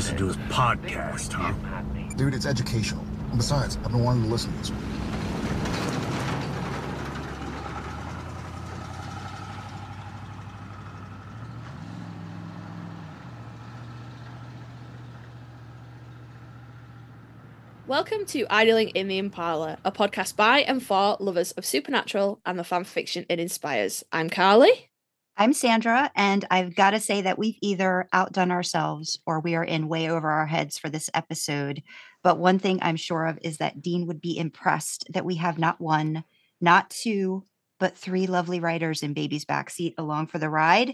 Had a listen to his podcast, huh? Dude, it's educational. And besides, I've been wanting to listen to this one. Welcome to Idling in the Impala, a podcast by and for lovers of supernatural and the fan fiction it inspires. I'm Karlee. I'm Sandra, and I've got to say that we've either outdone ourselves or we are in way over our heads for this episode. But one thing I'm sure of is that Dean would be impressed that we have not one, not two, but three lovely writers in Baby's Backseat along for the ride.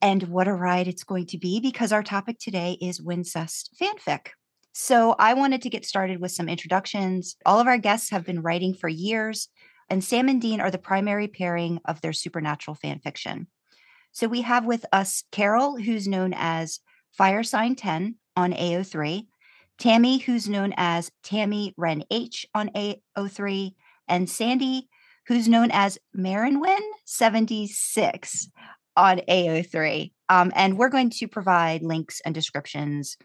And what a ride it's going to be because our topic today is Wincest fanfic. So I wanted to get started with some introductions. All of our guests have been writing for years, and Sam and Dean are the primary pairing of their supernatural fan fiction. So we have with us Carole, who's known as Fire Sign 10 on AO3, Tammy, who's known as Tammy Ren H on AO3, and Sandy, who's known as Marinwin 76 on AO3. Um, and we're going to provide links and descriptions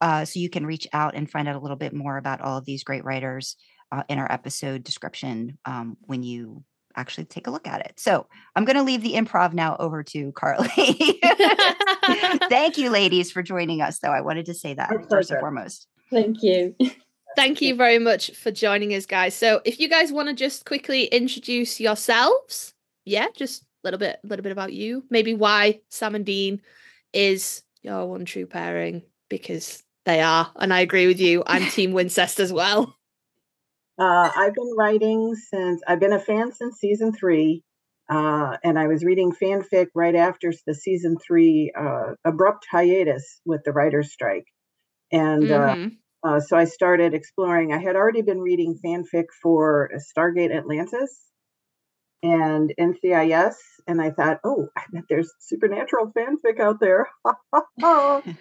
uh, so you can reach out and find out a little bit more about all of these great writers uh, in our episode description um, when you actually take a look at it. So I'm going to leave the improv now over to Karlee. Thank you, ladies, for joining us, though. I wanted to say that first and foremost. Thank you. Thank you very much for joining us, guys. So if you guys want to just quickly introduce yourselves, yeah, just a little bit, a little bit about you, maybe why Sam and Dean is your one true pairing, because they are. And I agree with you. I'm Team Wincest as well. Uh, I've been writing since I've been a fan since season three. Uh, and I was reading fanfic right after the season three uh, abrupt hiatus with the writer's strike. And mm-hmm. Uh, so I started exploring. I had already been reading fanfic for Stargate Atlantis and NCIS. And I thought, oh, I bet there's supernatural fanfic out there.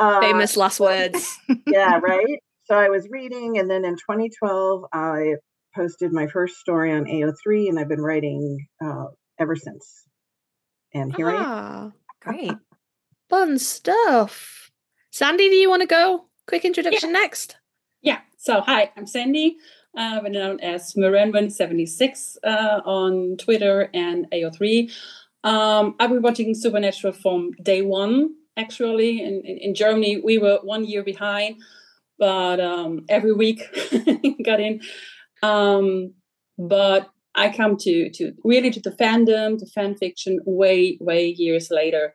Uh, Famous last words. yeah, right. So I was reading, and then in 2012, I posted my first story on AO3, and I've been writing uh, ever since. And here ah, I am. Ah, great. Fun stuff. Sandy, do you want to go? Quick introduction yeah. next. Yeah. So, hi, I'm Sandy, uh, known as Marenwin76 uh, on Twitter and AO3. Um, I've been watching Supernatural from day one actually. In, in, in Germany, we were one year behind, but um, every week got in. Um, but I come to to really to the fandom, to fan fiction, way way years later.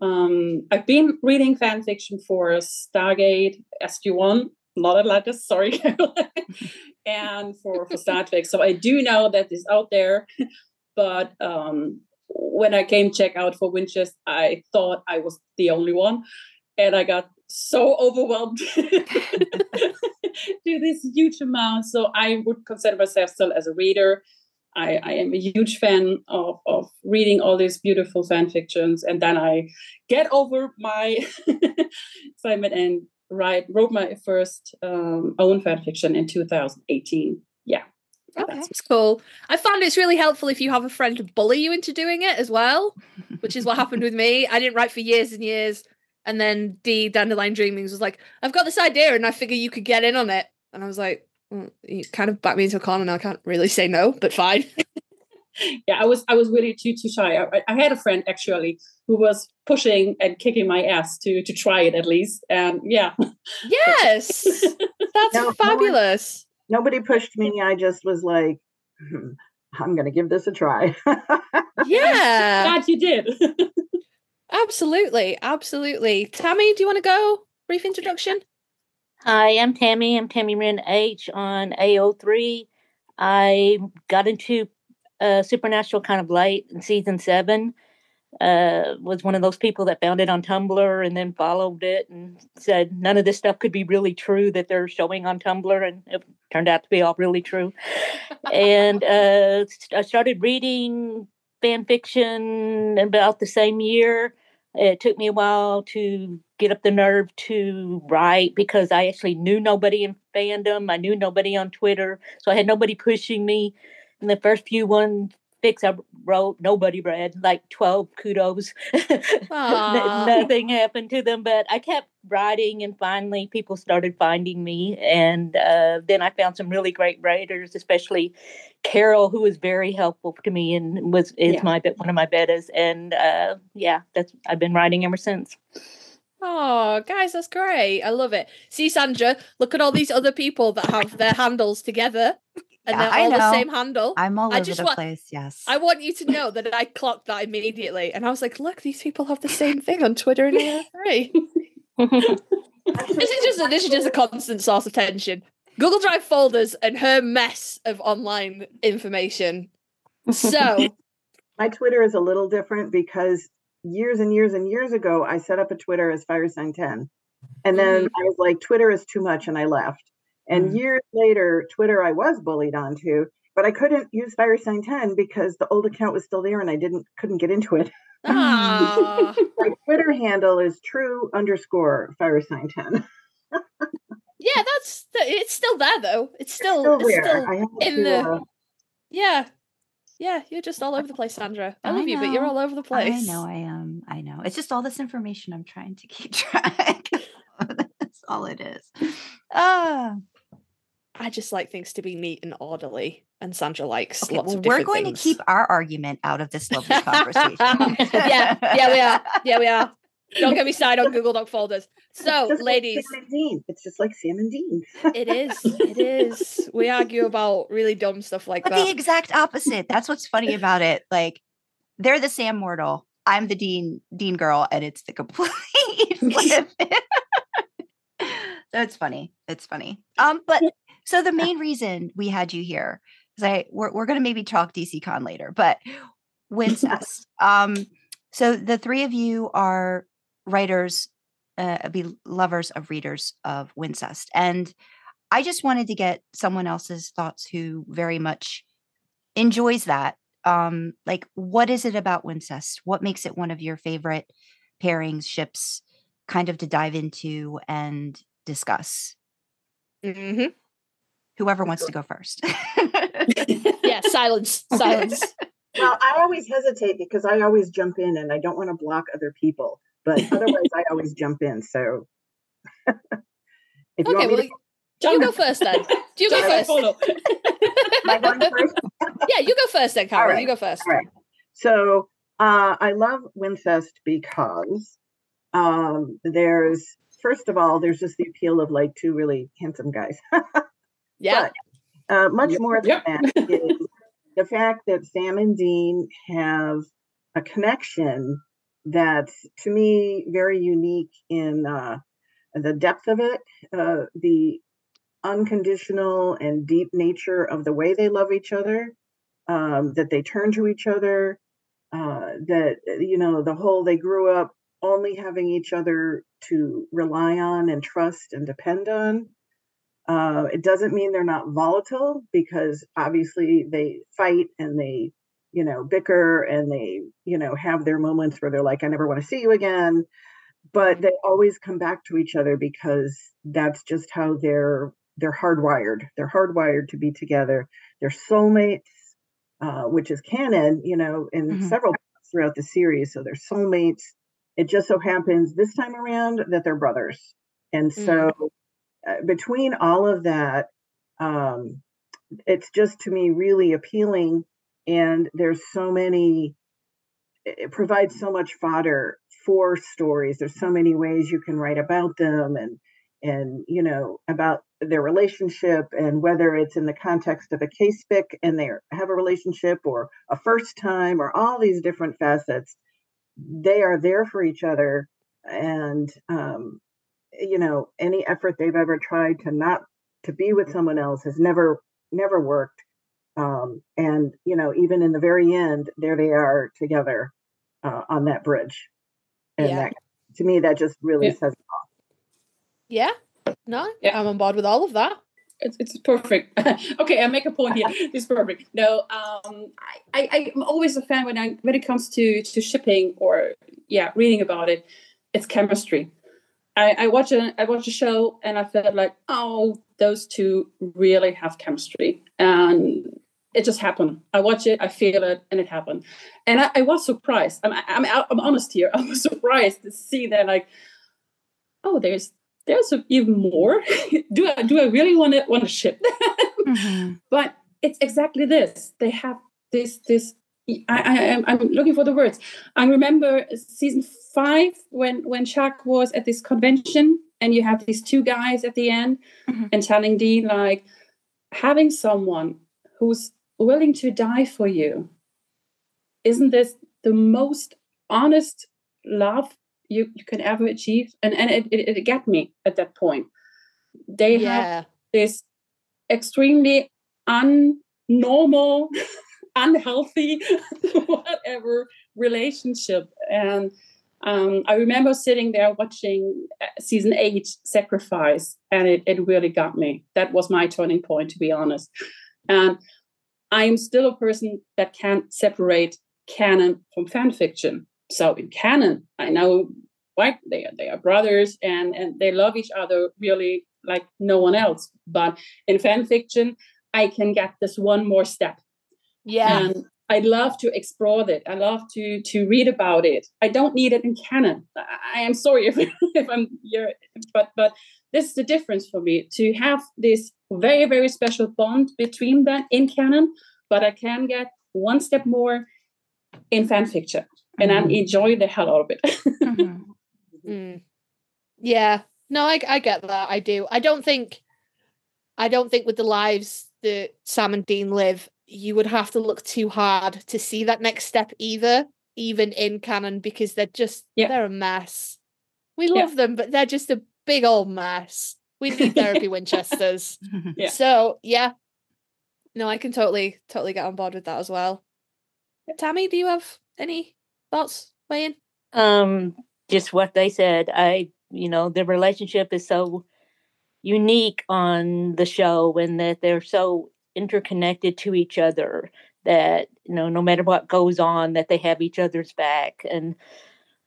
Um, I've been reading fan fiction for Stargate, SG1, not Atlantis, sorry, and for for Star Trek. So I do know that it's out there, but um, when I came check out for Wincest, I thought I was the only one. And I got so overwhelmed to this huge amount. So I would consider myself still as a reader. I, I, am a huge fan of, of reading all these beautiful fan fictions. And then I get over my excitement and write, wrote my first um, own fan fiction in 2018. Yeah. Okay. That's cool. I found it's really helpful if you have a friend to bully you into doing it as well, which is what happened with me. I didn't write for years and years. And then D Dandelion Dreamings was like, I've got this idea and I figure you could get in on it. And I was like, well, you kind of backed me into a corner and I can't really say no, but fine. yeah, I was I was really too too shy. I, I, had a friend actually who was pushing and kicking my ass to to try it at least. And yeah. Yes. That's no, fabulous nobody pushed me. I just was like, hmm, I'm going to give this a try. yeah. Glad you did. Absolutely. Absolutely. Tammy, do you want to go? Brief introduction. Hi, I'm Tammy. I'm Tammy Wren H on AO3. I got into uh, Supernatural kind of late in season seven uh, was one of those people that found it on Tumblr and then followed it and said none of this stuff could be really true that they're showing on Tumblr, and it turned out to be all really true. and uh, I started reading fan fiction about the same year. It took me a while to get up the nerve to write because I actually knew nobody in fandom. I knew nobody on Twitter, so I had nobody pushing me. And the first few ones fics I wrote, nobody read, like 12 kudos. Nothing happened to them, but I kept writing and finally people started finding me. And uh, then I found some really great writers, especially Carole, who was very helpful to me and was is Yeah. my bet- one of my betters. And uh, yeah, that's I've been writing ever since. Oh, guys, that's great. I love it. See, Sandra, look at all these other people that have their handles together and Yeah, they're I all the same handle. I'm all I over just the want- place. Yes. I want you to know that I clocked that immediately. And I was like, look, these people have the same thing on Twitter and AO3. this is just a, this is just a constant source of tension. Google Drive folders and her mess of online information. So My Twitter is a little different because years and years and years ago, I set up a Twitter as Firesign 10. And then I was like, Twitter is too much, and I left. And Mhm. years later, Twitter I was bullied onto, but I couldn't use Firesign 10 because the old account was still there and I didn't couldn't get into it. ah, My Twitter handle is true underscore Firesign 10. yeah, that's it's still there though. It's still, Still it's still in to, the- uh, yeah. Yeah, you're just all over the place, Sandra. I I love you, but you're all over the place. I know I am. I know. It's just all this information I'm trying to keep track. That's all it is. Ah. I just like things to be neat and orderly, and Sandra likes Okay, lots well, of we're going things. to keep our argument out of this lovely conversation. yeah, yeah, we are. Yeah, we are. Don't get me started on Google Doc folders. So, like ladies, Dean. It's just like Sam and Dean. it is. It is. We argue about really dumb stuff like But that. the exact opposite. That's what's funny about it. Like they're the Sam Mortal. I'm the Dean Dean girl, and it's the complete so it's funny. It's funny. Um, but so the main reason we had you here is I we're we're gonna maybe talk DC Con later, but Wincest. um, so the three of you are writers, uh, be lovers of readers of Wincest, and I just wanted to get someone else's thoughts who very much enjoys that. Um, like, what is it about Wincest? What makes it one of your favorite pairings, ships, kind of to dive into and discuss? hmm Whoever wants to go first. Yeah, silence, silence. Well, I always hesitate because I always jump in and I don't want to block other people. But otherwise, I always jump in. So if you Okay, want well, to you go first then. Do you go first? follow. am first? Yeah, you go first then, Carole. right, You go first. All right. So uh, I love Wincest because um, there's first of all, there's just the appeal of like two really handsome guys. Yeah. But uh, much Yep, more than yep. that is the fact that Sam and Dean have a connection that's to me very unique in uh, the depth of it, uh, the unconditional and deep nature of the way they love each other, um, that they turn to each other, uh, that you know the whole they grew up only having each other to rely on and trust and depend on. Uh, it doesn't mean they're not volatile because obviously they fight and they, you know, bicker and they, you know, have their moments where they're like, I never want to see you again. But they always come back to each other because that's just how they're they're hardwired. They're hardwired to be together. They're soulmates, uh, which is canon, you know, in Mhm. several throughout the series. So they're soulmates. It just so happens this time around that they're brothers. And so uh, between all of that, um, it's just to me really appealing. And there's so many, it it provides so much fodder for stories. There's so many ways you can write about them and, and, you know, about their relationship and whether it's in the context of a case fic and they have a relationship or a first time or all these different facets. They are there for each other. And, um, you know any effort they've ever tried to not to be with someone else has never never worked um and you know even in the very end there they are together uh, on that bridge and Yeah. that to me that just really Yeah. says Yeah. No, Yeah. I'm on board with all of that. It's, it's perfect. okay, I make a point here. It's perfect. No, um, I, I, I'm always a fan when I when it comes to to shipping or yeah, reading about it. It's chemistry. I, I watch a I watch a show and I felt like, oh, those two really have chemistry. And it just happened. I watch it, I feel it, and it happened. And I, I was surprised. I'm, I'm, I'm honest here. I was surprised to see that, like, oh, there's there's even more. do I do I really want to want to ship them? Mm-hmm. But it's exactly this. They have this this. I, I am I'm looking for the words. I remember season five when when Chuck was at this convention and you have these two guys at the end mm-hmm. and telling Dean like having someone who's willing to die for you isn't this the most honest love you, you can ever achieve and and it, it, it got me at that point they yeah. have this extremely unnormal unhealthy whatever relationship and um, I remember sitting there watching uh, season eight Sacrifice, and it, it really got me. That was my turning point, to be honest. And I'm still a person that can't separate canon from fan fiction. So in canon, I know why they are they are brothers and and they love each other really like no one else. But in fan fiction, I can get this one more step. Yeah. And I love to explore it. I love to to read about it. I don't need it in canon. I, am sorry if, if I'm here, but but this is the difference for me to have this very very special bond between them in canon, but I can get one step more in fan fiction, mm-hmm. and I mm-hmm. enjoy the hell out of it. mm-hmm. mm. Yeah, no, I I get that. I do. I don't think, I don't think with the lives that Sam and Dean live, you would have to look too hard to see that next step either, even in canon, because they're just yeah. they're a mess. We love yeah. them, but they're just a big old mess. We need therapy Winchesters. yeah. So yeah. No, I can totally, totally get on board with that as well. Tammy, do you have any thoughts, Wayne? Um, just what they said. I, you know, the relationship is so unique on the show and that they're so interconnected to each other that you know no matter what goes on that they have each other's back. And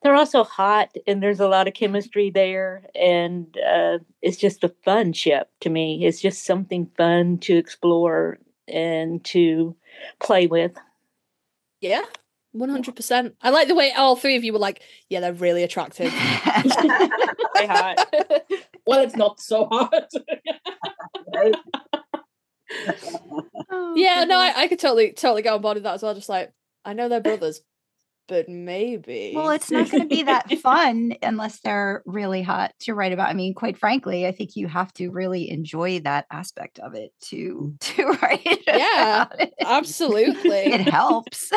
they're also hot and there's a lot of chemistry there. And uh, it's just a fun ship to me. It's just something fun to explore and to play with. Yeah. 100% i like the way all three of you were like yeah they're really attractive. Hot. Well it's not so hot. Right? oh, yeah, no, I, I could totally totally get on board with that as well. Just like I know they're brothers, but maybe. Well, it's not going to be that fun unless they're really hot to write about. I mean, quite frankly, I think you have to really enjoy that aspect of it to to write. Yeah, absolutely. It helps.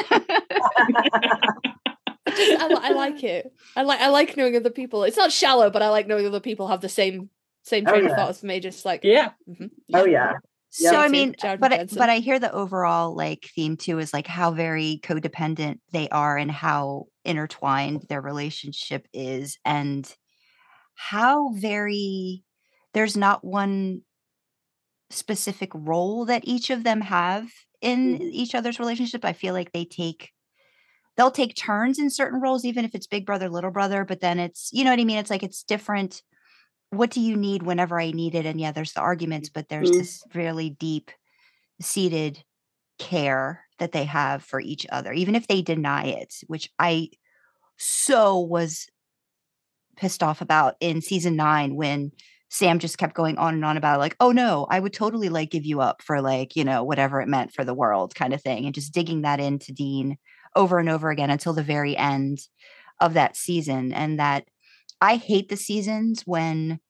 Just, I, I, like it. I like I like knowing other people. It's not shallow, but I like knowing other people have the same same oh, train oh, yeah. of thought as me. Just like yeah. Mm-hmm. Oh yeah. Yeah, so I mean, but I, but I hear the overall like theme too is like how very codependent they are and how intertwined their relationship is and how very there's not one specific role that each of them have in mm-hmm. each other's relationship. I feel like they take they'll take turns in certain roles even if it's big brother little brother but then it's you know what I mean it's like it's different what do you need whenever I need it? And yeah, there's the arguments, but there's mm-hmm. this really deep seated care that they have for each other, even if they deny it, which I so was pissed off about in season nine when Sam just kept going on and on about like, oh no, I would totally like give you up for like, you know, whatever it meant for the world kind of thing. And just digging that into Dean over and over again until the very end of that season. And that I hate the seasons when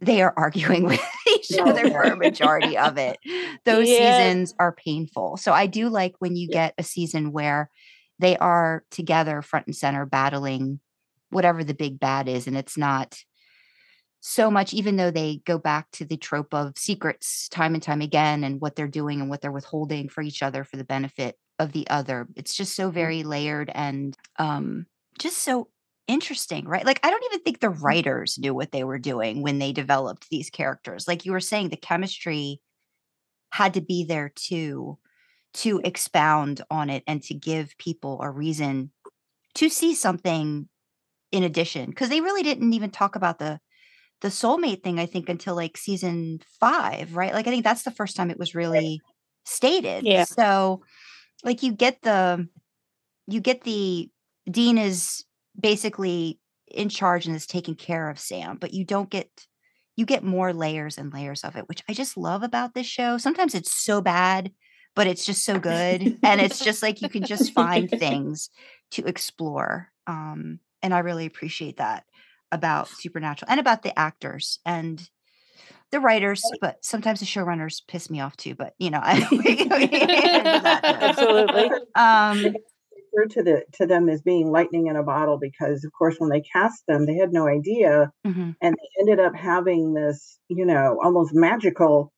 they are arguing with each other for a majority of it. Those yeah. seasons are painful. So I do like when you get a season where they are together front and center battling whatever the big bad is and it's not so much even though they go back to the trope of secrets time and time again and what they're doing and what they're withholding for each other for the benefit of the other it's just so mm. very layered and um just so interesting, right? Like, I don't even think the mm. writers knew what they were doing when they developed these characters. Like you were saying, the chemistry had to be there too to expound on it and to give people a reason to see something in addition because they really didn't even talk about the the soulmate thing i think until like season five right like i think that's the first time it was really stated. Yeah. So like you get the you get the Dean is basically in charge and is taking care of Sam, but you don't get you get more layers and layers of it, which I just love about this show. Sometimes it's so bad, but it's just so good. and it's just like you can just find things to explore. Um, and I really appreciate that about Supernatural and about the actors and the writers, but sometimes the showrunners piss me off too. But you know, I, we, we that. Absolutely. Um, refer to the to them as being lightning in a bottle because of course when they cast them they had no idea mhm, and they ended up having this you know almost magical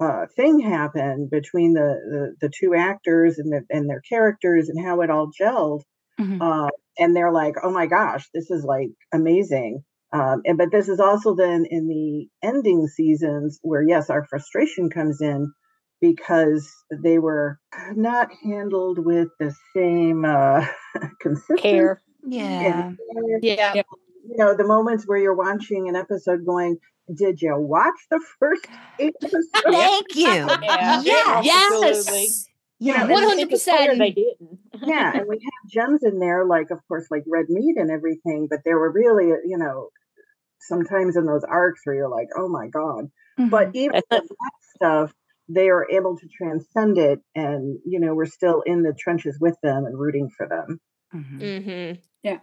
uh, thing happen between the, the the two actors and the, and their characters and how it all gelled mhm. uh, and they're like oh my gosh this is like amazing um, and but this is also then in the ending seasons where yes our frustration comes in because they were not handled with the same uh, consistency Care. yeah. and Yeah. Yeah. you know the moments where you're watching an episode going did you watch the first eight episodes Thank you. Yeah. Yes. Absolutely. you know Yes. and One we- one hundred percent. They didn't. yeah and we have gems in there like of course like red meat and everything but there were really you know sometimes in those arcs where you're like oh my god but Mhm. even with that stuff they are able to transcend it and you know we're still in the trenches with them and rooting for them Mhm. Mm-hmm.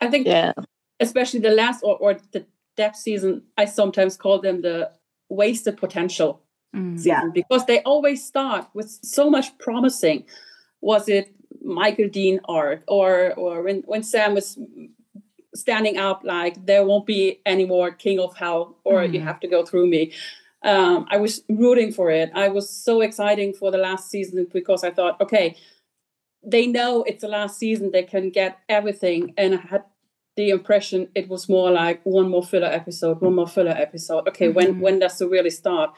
I think Yeah. especially the last or, or the depth season, I sometimes call them the wasted potential Mm. Yeah. season because they always start with so much promising. Was it Michael Dean arc or or when, when Sam was standing up like there won't be any more King of Hell or you Mhm. have to go through me. Um, I was rooting for it. I was so exciting for the last season because I thought, okay, they know it's the last season, they can get everything. And I had the impression it was more like one more filler episode, one more filler episode. Okay, when Mhm. when does it really start?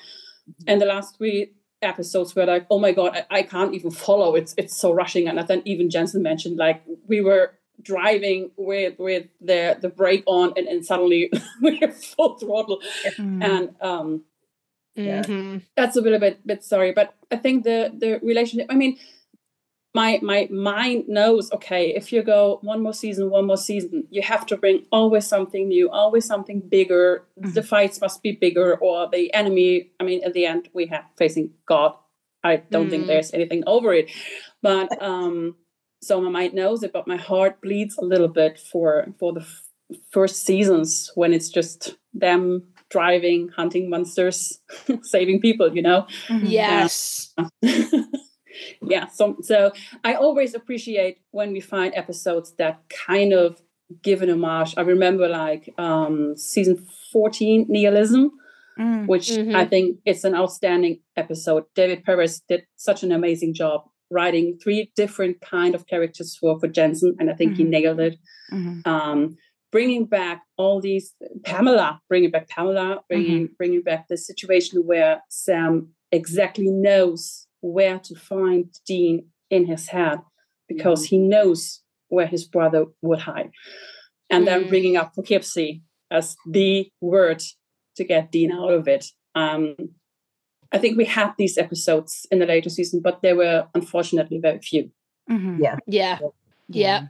And the last three episodes were like, oh my god, I, I can't even follow. It's it's so rushing. And then even Jensen mentioned like we were driving with with the the brake on and, and suddenly we're full throttle. Mm. And um Yeah. Mm-hmm. that's a little bit bit sorry but i think the the relationship i mean my my mind knows okay if you go one more season one more season you have to bring always something new always something bigger the fights must be bigger or the enemy i mean at the end we have facing god i don't think Mm. there's anything over it but um so my mind knows it but my heart bleeds a little bit for for the f- first seasons when it's just them driving hunting monsters saving people you know Mhm. Yes. yeah so so i always appreciate when we find episodes that kind of give an homage i remember like um season 14 nihilism Mm. which i Mhm. think is an outstanding episode Davy Perez did such an amazing job writing three different kind of characters for for jensen and i think he Mhm. nailed it Mhm. um, bringing back all these Pamela, bringing back Pamela, bringing mm-hmm. bringing back the situation where Sam exactly knows where to find Dean in his head because he knows where his brother would hide, and mm-hmm. then mm. bringing up Poughkeepsie as the word to get Dean out of it. Um, I think we had these episodes in the later season, but they were unfortunately very few. Mm-hmm. Yeah. yeah. yeah. Yeah.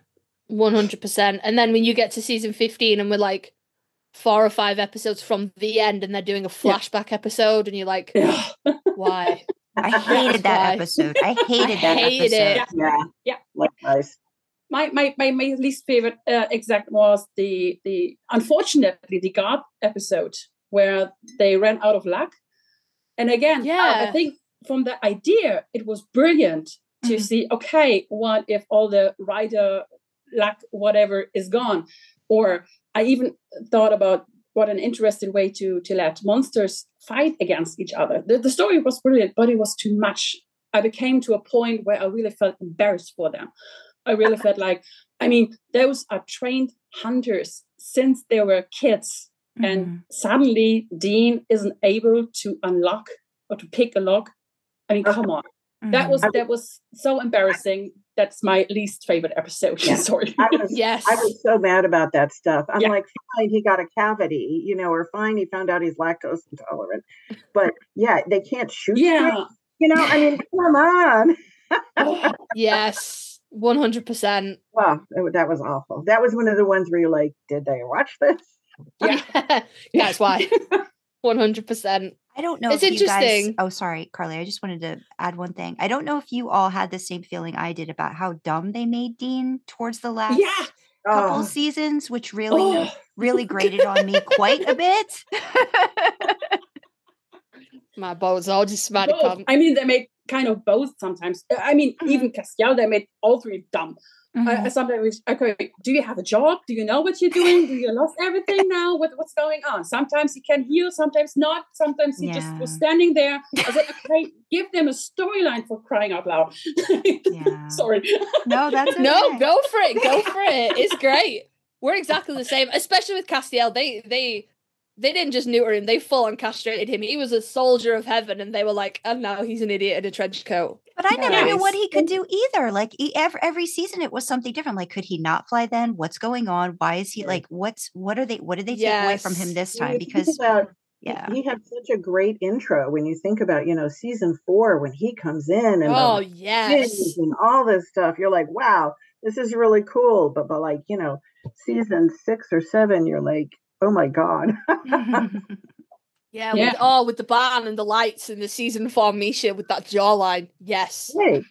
100%. And then when you get to season 15 and we're like four or five episodes from the end and they're doing a flashback yeah. episode and you're like, yeah. why? I hated that episode. I hated I that hated episode. It. Yeah. Yeah. Likewise. My, my, my, my least favorite uh, exact was the the unfortunately the guard episode where they ran out of luck and again yeah. i think from the idea it was brilliant to mm-hmm. see okay what if all the rider luck whatever is gone? Or I even thought about what an interesting way to to let monsters fight against each other. The, the story was brilliant, but it was too much. I became to a point where I really felt embarrassed for them. I really felt like, I mean, those are trained hunters since they were kids. And Mhm. suddenly Dean isn't able to unlock or to pick a lock. I mean, come on. That Mhm. was that was so embarrassing. That's my least favorite episode. Yeah. Sorry. I was, Yes. I was so mad about that stuff. I'm Yeah. like, fine, he got a cavity, you know, or fine, he found out he's lactose intolerant. But yeah, they can't shoot. straight. yeah. You know, I mean, come on. yes, one hundred percent. Wow, that, that was awful. That was one of the ones where you're like, did they watch this? Yeah, that's why. One hundred percent. I don't know. It's if you guys- interesting. oh, sorry, Karlee. I just wanted to add one thing. I don't know if you all had the same feeling I did about how dumb they made Dean towards the last Yeah. couple Oh, seasons, which really, Oh. really grated on me quite a bit. My balls all just smarty Both. pants. I mean, they made kind of both sometimes. Uh, I mean, even Castiel, they made all three dumb. I, I mm-hmm. sometimes, wish, okay, do you have a job? Do you know what you're doing? Do you lost everything now? What, what's going on? Sometimes he can heal, sometimes not. Sometimes he just was standing there. I said, okay, give them a storyline for crying out loud. Yeah. Sorry. No, that's No, go for it. Go for it. It's great. We're exactly the same, especially with Castiel. They they they didn't just neuter him; they full on castrated him. He was a soldier of heaven, and they were like, oh, "And now he's an idiot in a trench coat." But I never knew what he could do either. Like every, every season, it was something different. Like, could he not fly then? What's going on? Why is he like? What's what are they? What did they take away from him this time? Because about, yeah, he had such a great intro when you think about, you know, season four when he comes in and Oh yes, and all this stuff. You're like, wow, this is really cool. But but like, you know, season six or seven, you're like, oh my god. yeah, Yeah. With, oh, with the barn and the lights and the season four Misha with that jawline. Yes, hey,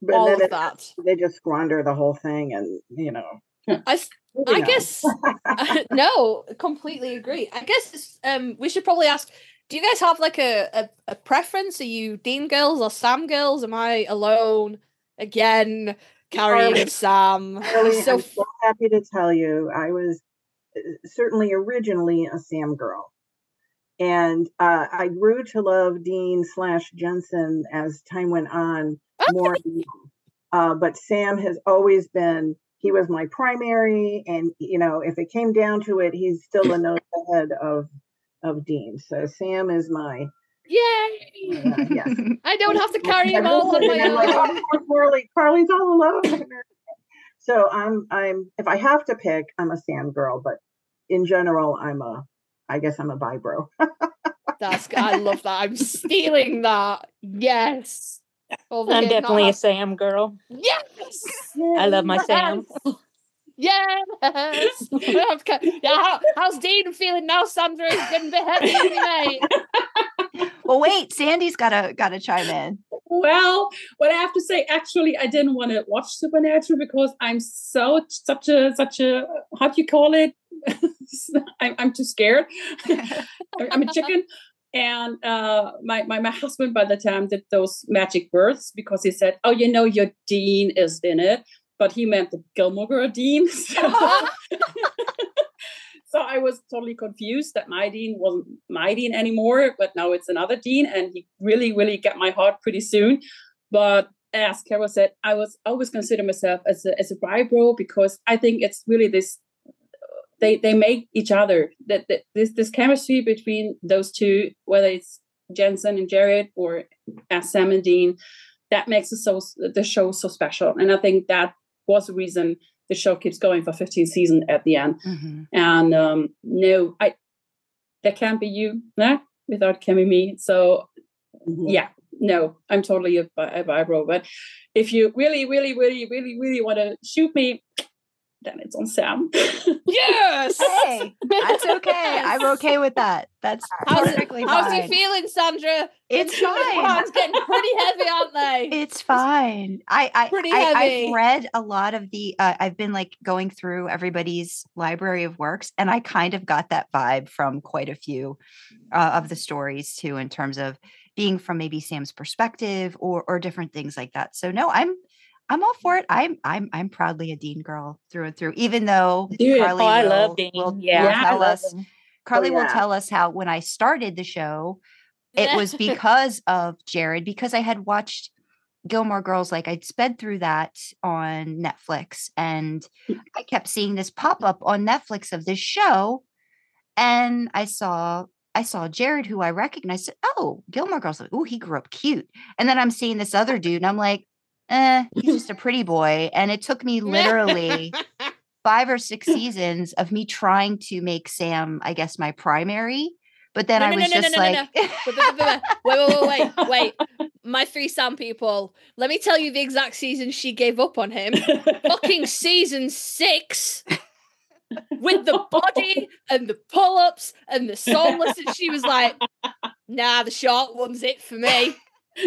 but all then of it- that. they just squander the whole thing, and you know. I, s- moving I on. guess no, completely agree. I guess it's, um, we should probably ask. Do you guys have like a, a, a preference? Are you Dean girls or Sam girls? Am I alone again? Carrying Karlee- Sam. Really, so I'm so happy to tell you, I was certainly originally a Sam girl, and uh, I grew to love Dean slash Jensen as time went on more. more. Uh, but Sam has always been. He was my primary, and you know, if it came down to it, he's still a nose ahead of of Dean. So Sam is my. Yay! Uh, yes. I don't have to carry him all on my own. "Oh, Karlee, Karlee's all alone. so I'm I'm if I have to pick, I'm a Sam girl, but in general, I'm a I guess I'm a vibro. That's I love that. I'm stealing that. Yes. Over I'm here, not definitely a Sam girl. Yes. I love my Sam. Yes. Okay. yeah, how, how's Dean feeling now, Sandra? He's getting a bit heavy, mate? well, wait, Sandy's gotta gotta chime in. Well, what I have to say, actually, I didn't want to watch Supernatural because I'm so such a such a how do you call it? I'm, I'm too scared. I'm a chicken. And uh, my, my my husband by the time did those magic words because he said, "Oh, you know, your dean is in it," but he meant the Gilmore Girl dean. So, so I was totally confused that my dean wasn't my dean anymore, but now it's another dean, and he really, really got my heart pretty soon. But as Carole said, I was always consider myself as a as a vibro because I think it's really this they they make each other that, that this this chemistry between those two, whether it's Jensen and Jared or as Sam and Dean, that makes it so the show so special. And I think that was the reason the show keeps going for 15 seasons at the end. Mhm. And um, no, I there can't be you nah, without Kimmy me. So Mhm. yeah, no, I'm totally a, vi- a vibro. But if you really, really, really, really, really want to shoot me, then it's on Sam. Yes. Hey, that's okay. I'm okay with that. That's How's, it, perfectly how's you feeling, Sandra? It's The fine. Hands getting pretty heavy, aren't they? It's fine. I, I, Pretty I heavy. I've read a lot of the. Uh, I've been like going through everybody's library of works, and I kind of got that vibe from quite a few uh, of the stories too, in terms of being from maybe Sam's perspective or or different things like that. So no, I'm I'm all for it. I'm I'm I'm proudly a Dean girl through and through. Even though Dude, oh, Karlee Oh, I will, love Dean. will, yeah, will Yeah, I tell love us. him. Karlee will yeah. tell us how when I started the show, it was because of Jared, because I had watched Gilmore Girls, like I'd sped through that on Netflix, and I kept seeing this pop up on Netflix of this show, and I saw I saw Jared, who I recognized. said, Oh, Gilmore Girls. Oh, he grew up cute. And then I'm seeing this other dude, and I'm like, eh, he's just a pretty boy. And it took me literally five or six seasons of me trying to make Sam, I guess, my primary. But then No, I no, was no, no, just no, no, like, Wait, wait, wait, wait, wait, wait, wait, wait. my three Sam people. Let me tell you the exact season she gave up on him. Fucking season six. With the body and the pull-ups and the soulless, and she was like, "Nah, the short one's it for me."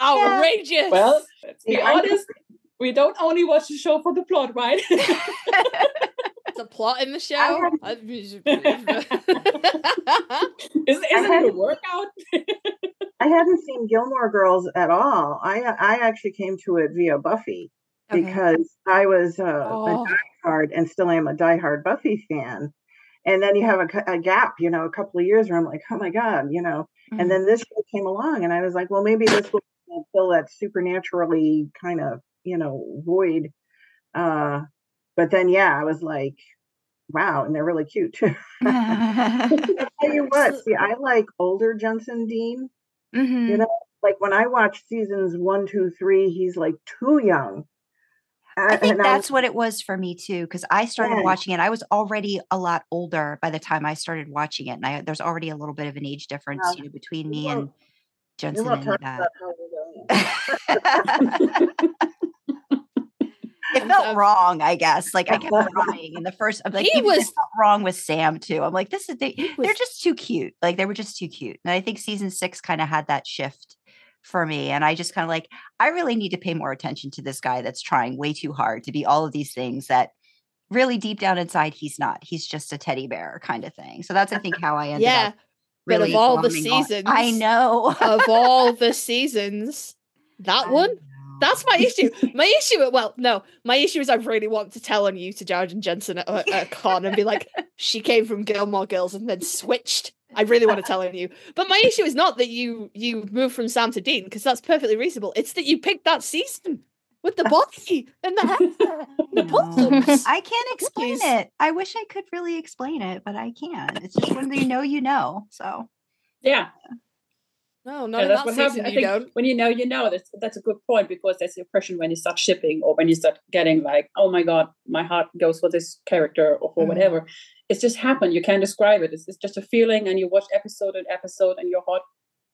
Outrageous. well, let's be honest. We don't only watch the show for the plot, right? the plot in the show. Is, isn't had- it a workout? I hadn't seen Gilmore Girls at all. I I actually came to it via Buffy Okay. because I was uh, Oh. a diehard and still am a diehard Buffy fan. And then you have a, a gap, you know, a couple of years where I'm like, oh my god, you know. Mhm. And then this show came along, and I was like, well, maybe this will fill that supernaturally kind of, you know, void. Uh, but then, yeah, I was like, wow, and they're really cute too. I'll tell you what, see, I like older Jensen Dean. Mhm. You know, like when I watched seasons one, two, three, he's like too young. I think and I that's was- what it was for me too, because I started Yeah. watching it. I was already a lot older by the time I started watching it, and I, there's already a little bit of an age difference, Well, you know, between me and Jensen and that. about how we're going. It felt so- wrong, I guess. Like I kept crying in the first. I'm like, He was- wrong with Sam too. I'm like, this is they, was- they're just too cute. Like they were just too cute, and I think season six kind of had that shift for me. And I just kind of like, I really need to pay more attention to this guy that's trying way too hard to be all of these things that really deep down inside he's not. He's just a teddy bear kind of thing. So that's I think how I ended yeah, up. but of all the glomming on- seasons, I know. of all the seasons, that one. Know. That's my issue. My issue, well, no, my issue is I really want to tell on you to Jared and Jensen at, a- at a con and be like, she came from Gilmore Girls and then switched. I really want to tell on you. But my issue is not that you you moved from Sam to Dean because that's perfectly reasonable. It's that you picked that season with the body and the hair, the No. puzzles. I can't explain Cookies. it. I wish I could really explain it, but I can't. It's just when you know, you know. So yeah, No, not yeah in that's that what season. happens. I You think don't. when you know, you know. That's that's a good point because there's the impression when you start shipping or when you start getting like, oh my god, my heart goes for this character or for Mhm. whatever. It's just happened. You can't describe it. It's, it's just a feeling, and you watch episode and episode, and your heart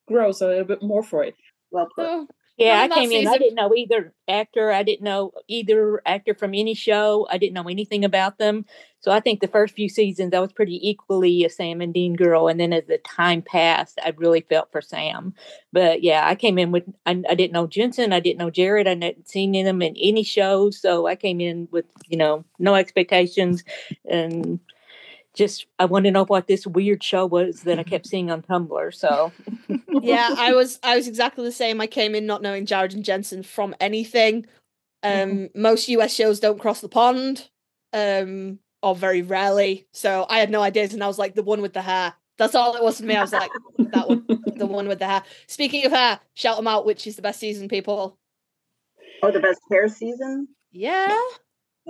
grows a little bit more for it. well put. No. Yeah, I in that came in. I didn't know either actor. I didn't know either actor from any show. I didn't know anything about them. So I think the first few seasons I was pretty equally a Sam and Dean girl, and then as the time passed, I really felt for Sam. But yeah, I came in with I, I didn't know Jensen. I didn't know Jared. I hadn't seen them in any shows, so I came in with you know no expectations, and just I wanted to know what this weird show was that I kept seeing on Tumblr. So yeah, I was I was exactly the same. I came in not knowing Jared and Jensen from anything. Um, most US shows don't cross the pond, um, or very rarely. So I had no ideas, and I was like the one with the hair. That's all it was for me. I was like that one, the one with the hair. Speaking of hair, shout them out. Which is the best season, people? Oh, the best hair season? Yeah.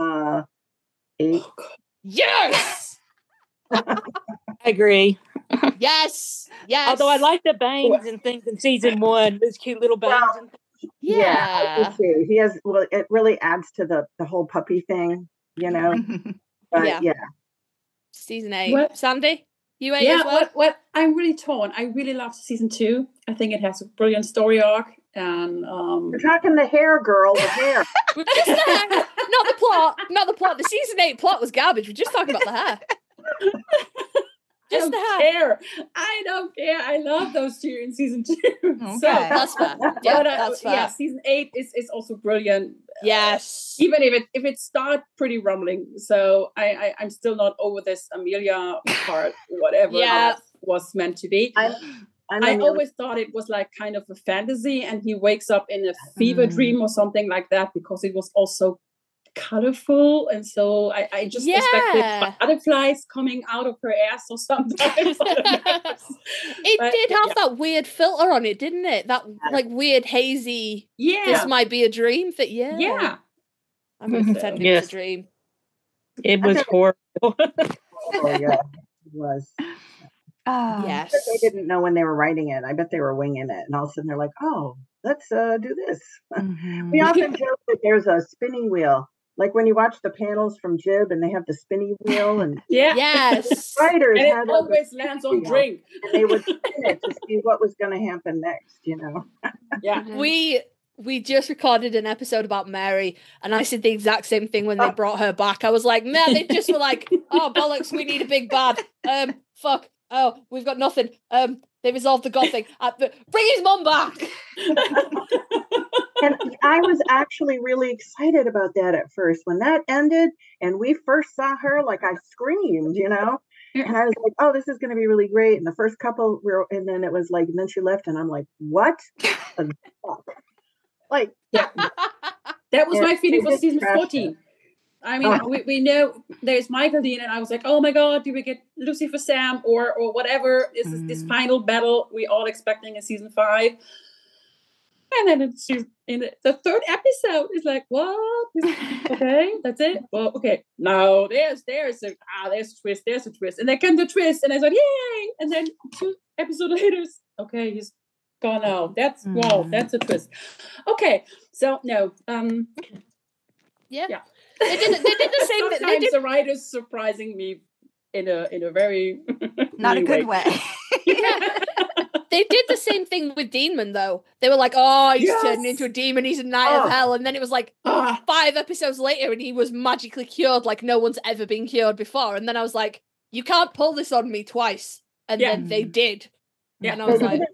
Uh, eight. Yes. I agree. Yes. Yes. Although I like the bangs and things in season one, those cute little bangs. Well, and I Yeah. do too. He has. Well, it really adds to the the whole puppy thing, you know. But Yeah. yeah, Season eight. What- Sandy, you eight yeah, as well. what, what I'm really torn. I really loved season two. I think it has a brilliant story arc, and um, we're talking the hair girl. The hair. We're just the hair. not the plot. Not the plot. The season eight plot was garbage. We're just talking about the hair. I Just don't the hair. care. I don't care. I love those two in season two. Okay. So, That's fair. Yeah, but, uh, that's fair. yeah, season eight is, is also brilliant. uh, Yes. even if it if it started pretty rumbling. So I, I I'm still not over this Amelia part, whatever Yeah. was meant to be. I'm I always thought it was like kind of a fantasy, and he wakes up in a fever Mm. dream or something like that because it was also colorful, and so I, I just Yeah. expected butterflies coming out of her ass or something. I don't know. It But, did have yeah. that weird filter on it, didn't it? That like weird hazy. yeah, This might be a dream. That yeah. yeah. I'm gonna pretend it Yes. was a dream. It was horrible. Oh, yeah, it was. Ah, yes. But they didn't know when they were writing it. I bet they were winging it, and all of a sudden they're like, "Oh, let's uh, do this." mhm. We often joke that there's a spinning wheel like when you watch the panels from Jib and they have the spinny wheel and Yeah. Yes. writers And it had like, always lands on wheel, drink. and they would spin it to see what was going to happen next. You know. Yeah. we we just recorded an episode about Mary, and I said the exact same thing when they brought her back. I was like, man, they just were like, oh bollocks, we need a big bad. Um, fuck. Oh, we've got nothing. Um, they resolved the god thing. Uh, but bring his mom back. and I was actually really excited about that at first. When that ended and we first saw her, like I screamed, you know. And I was like, "Oh, this is going to be really great." And the first couple were, and then it was like, and then she left, and I'm like, "What? Like, Yeah. That was my feeling for season 14. I mean, Oh. we, we know there's Michael Dean, and I was like, oh my god, do we get Lucy for Sam or or whatever? Is this this Mm. final battle we all expecting in season five? And then it's she's in the, the third episode. It's like, what? okay, that's it. Well, okay, no, there's there's a ah, there's a twist, there's a twist, and then came the twist, and I said, yay! And then two episodes later, okay, he's gone out That's wow, Mm. that's a twist. Okay, so no, um, Yeah. Yeah. They did. They did the same. They Sometimes did. the writers surprising me in a in a very Not a good way. They did the same thing with Demon though. They were like, "Oh, he's turning Yes. into a demon. He's a knight Oh. of hell," and then it was like Ah, five episodes later, and he was magically cured, like no one's ever been cured before. And then I was like, "You can't pull this on me twice." And Yeah. then they did. Yeah. And I was did, like, at-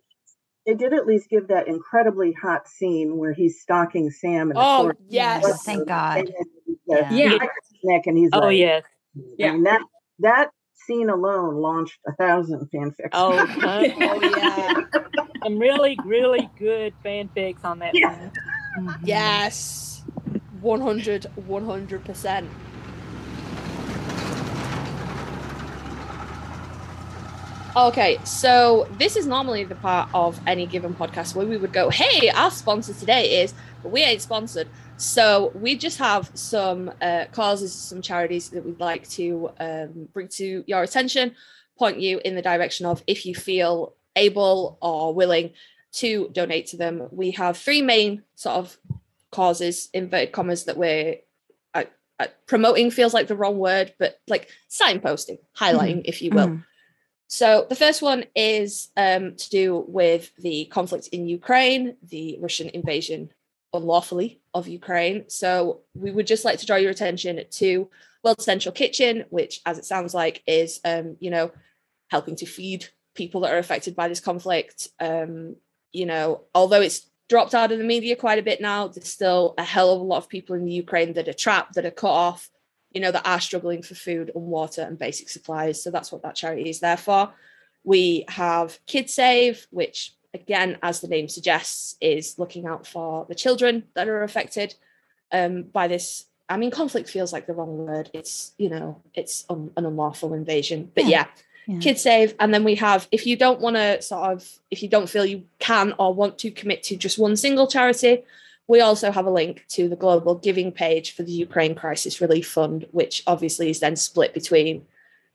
they did at least give that incredibly hot scene where he's stalking Sam. In the "Oh yes, Yes, thank God. And then the Yeah. knife in his neck, and he's Oh like, yes. Yeah. I mean, that that scene alone launched a thousand fanfics. Oh, uh, oh yeah, some really, really good fanfics on that. Yeah. one. Mhm. yes, 100 100 percent." Okay, so this is normally the part of any given podcast where we would go, "Hey, our sponsor today is," but we ain't sponsored. So we just have some uh, causes, some charities that we'd like to um, bring to your attention, point you in the direction of if you feel able or willing to donate to them. We have three main sort of causes, inverted commas, that we're uh, uh, promoting. Feels like the wrong word, but like signposting, highlighting, if you will. Mhm. So the first one is um, to do with the conflict in Ukraine, the Russian invasion unlawfully of Ukraine. So we would just like to draw your attention to World Central Kitchen, which, as it sounds like, is um, you know helping to feed people that are affected by this conflict. Um, you know, although it's dropped out of the media quite a bit now, there's still a hell of a lot of people in the Ukraine that are trapped, that are cut off, you know, that are struggling for food and water and basic supplies. So that's what that charity is there for. We have KidSave, which again, as the name suggests, is looking out for the children that are affected um, by this. I mean, conflict feels like the wrong word. It's, you know, it's un- an unlawful invasion. But Yeah. yeah, Yeah. Kids Save. And then we have, if you don't want to sort of, if you don't feel you can or want to commit to just one single charity, we also have a link to the global giving page for the Ukraine Crisis Relief Fund, which obviously is then split between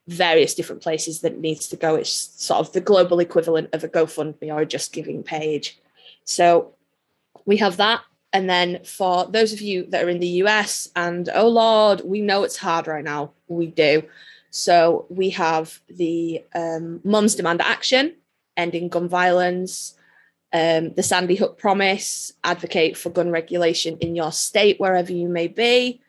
various different places that needs to go. It's sort of the global equivalent of a GoFundMe or a Just Giving page. So we have that. And then for those of you that are in the US, and oh Lord, we know it's hard right now. We do. So we have the um, Demand Action, Ending Gun Violence, um, the Sandy Hook Promise, Advocate for Gun Regulation in your state, wherever you may be.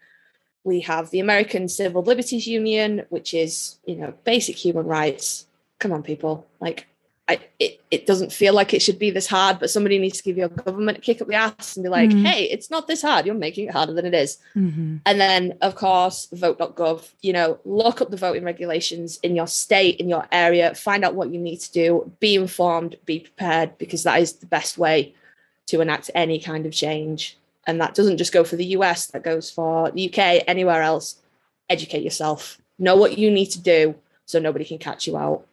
We have the American Civil Liberties Union, which is, you know, basic human rights. Come on, people. Like, I, it, it doesn't feel like it should be this hard, but somebody needs to give your government a kick up the ass and be like, Mhm. hey, it's not this hard. You're making it harder than it is. Mhm. And then, of course, vote.gov, you know, look up the voting regulations in your state, in your area, find out what you need to do, be informed, be prepared, because that is the best way to enact any kind of change. And that doesn't just go for the US, that goes for the UK, anywhere else. Educate yourself, know what you need to do so nobody can catch you out.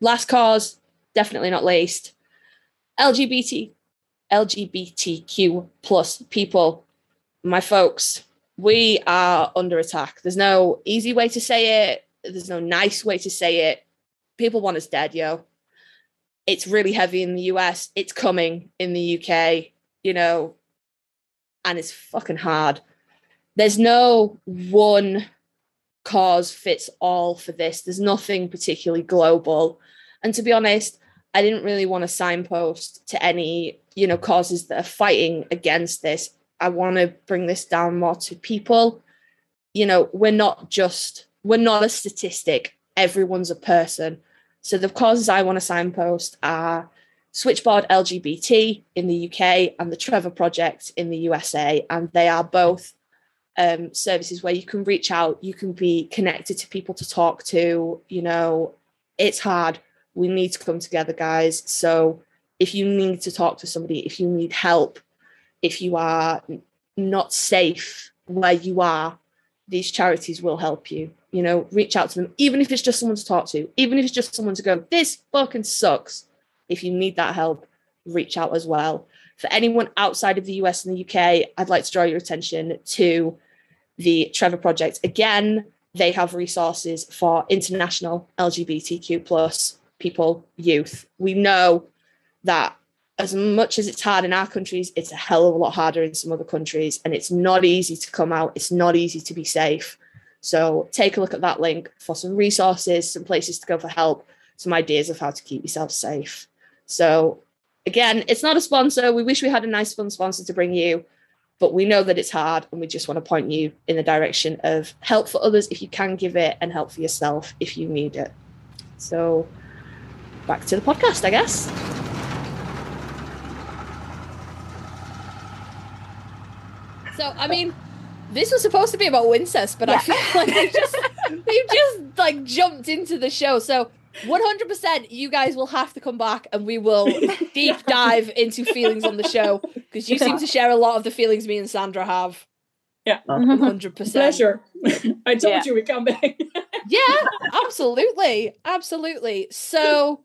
Last cause, definitely not least, LGBT, LGBTQ plus people my folks, we are under attack. There's no easy way to say it. There's no nice way to say it. People want us dead, yo. It's really heavy in the US. It's coming in the UK, you know, and it's fucking hard. there's no one cause fits all for this. There's nothing particularly global. And to be honest, I didn't really want to signpost to any, you know, causes that are fighting against this. I want to bring this down more to people. You know, we're not just, we're not a statistic. Everyone's a person. So the causes I want to signpost are Switchboard LGBT in the UK and the Trevor Project in the USA. And they are both um, services where you can reach out, you can be connected to people to talk to. You know, it's hard. We need to come together, guys. So if you need to talk to somebody, if you need help, if you are not safe where you are, these charities will help you. You know, reach out to them, even if it's just someone to talk to, even if it's just someone to go, this fucking sucks. If you need that help, reach out as well. For anyone outside of the US and the UK, I'd like to draw your attention to the Trevor Project. Again, they have resources for international LGBTQ plus people, youth. We know that as much as it's hard in our countries, it's a hell of a lot harder in some other countries, and it's not easy to come out. It's not easy to be safe. So take a look at that link for some resources, some places to go for help, some ideas of how to keep yourself safe. So again, it's not a sponsor. We wish we had a nice fun sponsor to bring you, but we know that it's hard and we just want to point you in the direction of help for others if you can give it and help for yourself if you need it so back to the podcast i guess so i mean this was supposed to be about Wincest, but I feel like they just they just like jumped into the show. So 100% you guys will have to come back and we will deep dive into feelings on the show because you seem to share a lot of the feelings me and Sandra have. Yeah. 100%. Pleasure. I told Yeah. you we'd come back. Yeah, absolutely. Absolutely. So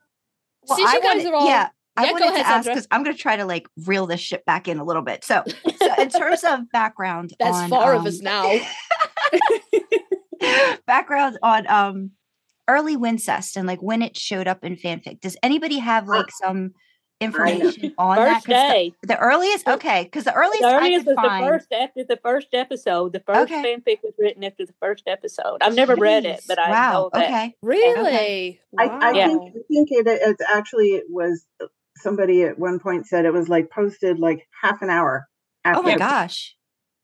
Well, since I you guys wanted- are all yeah, I Yeah, go wanted ahead, to ask because I'm going to try to like reel this shit back in a little bit. So, so in terms of background, there's on, four of um, us now. background on um early Wincest and like when it showed up in fanfic. Does anybody have like some information on that? First 'Cause the- The, earliest, okay, because the earliest, The earliest could was the first after the first episode. The first Okay. fanfic was written after the first episode. I've never read it, but I wow. know that. Uh-huh. Okay, Really? I, I Yeah. think I think it, it's actually it was uh, somebody at one point said it was like posted like half an hour after. Oh my gosh.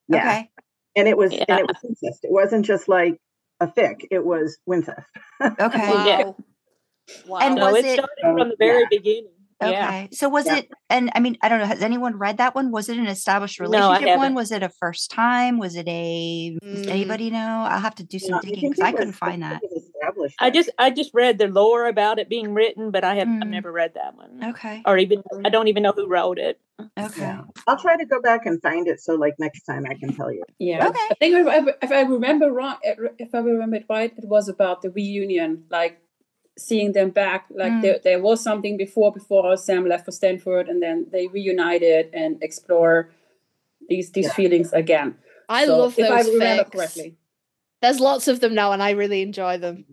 Yeah. Okay. And it was Yeah. and it was incest. It wasn't just like a fic. It was Wincest. Okay. Wow. Yeah. Wow. And No, was it it- started from the very Yeah. beginning. Okay. Yeah. So was Yeah. it and I mean, I don't know, has anyone read that one? Was it an established relationship No, relationship one? Was it a first time? Was it a does Mm. anybody know? I'll have to do some Yeah, digging because I it couldn't was- find I that. Think it was established. I just I just read the lore about it being written, but I have Mm. I've never read that one. Okay. Or even I don't even know who wrote it. Okay. Yeah. I'll try to go back and find it so like next time I can tell you. Yeah. Okay. I think if I, if I remember wrong, if I remember it right, it was about the reunion, like seeing them back. Like Mm. there, there was something before before Sam left for Stanford, and then they reunited and explore these these Yeah. feelings again. I So, love if I remember fics. correctly. There's lots of them now, and I really enjoy them.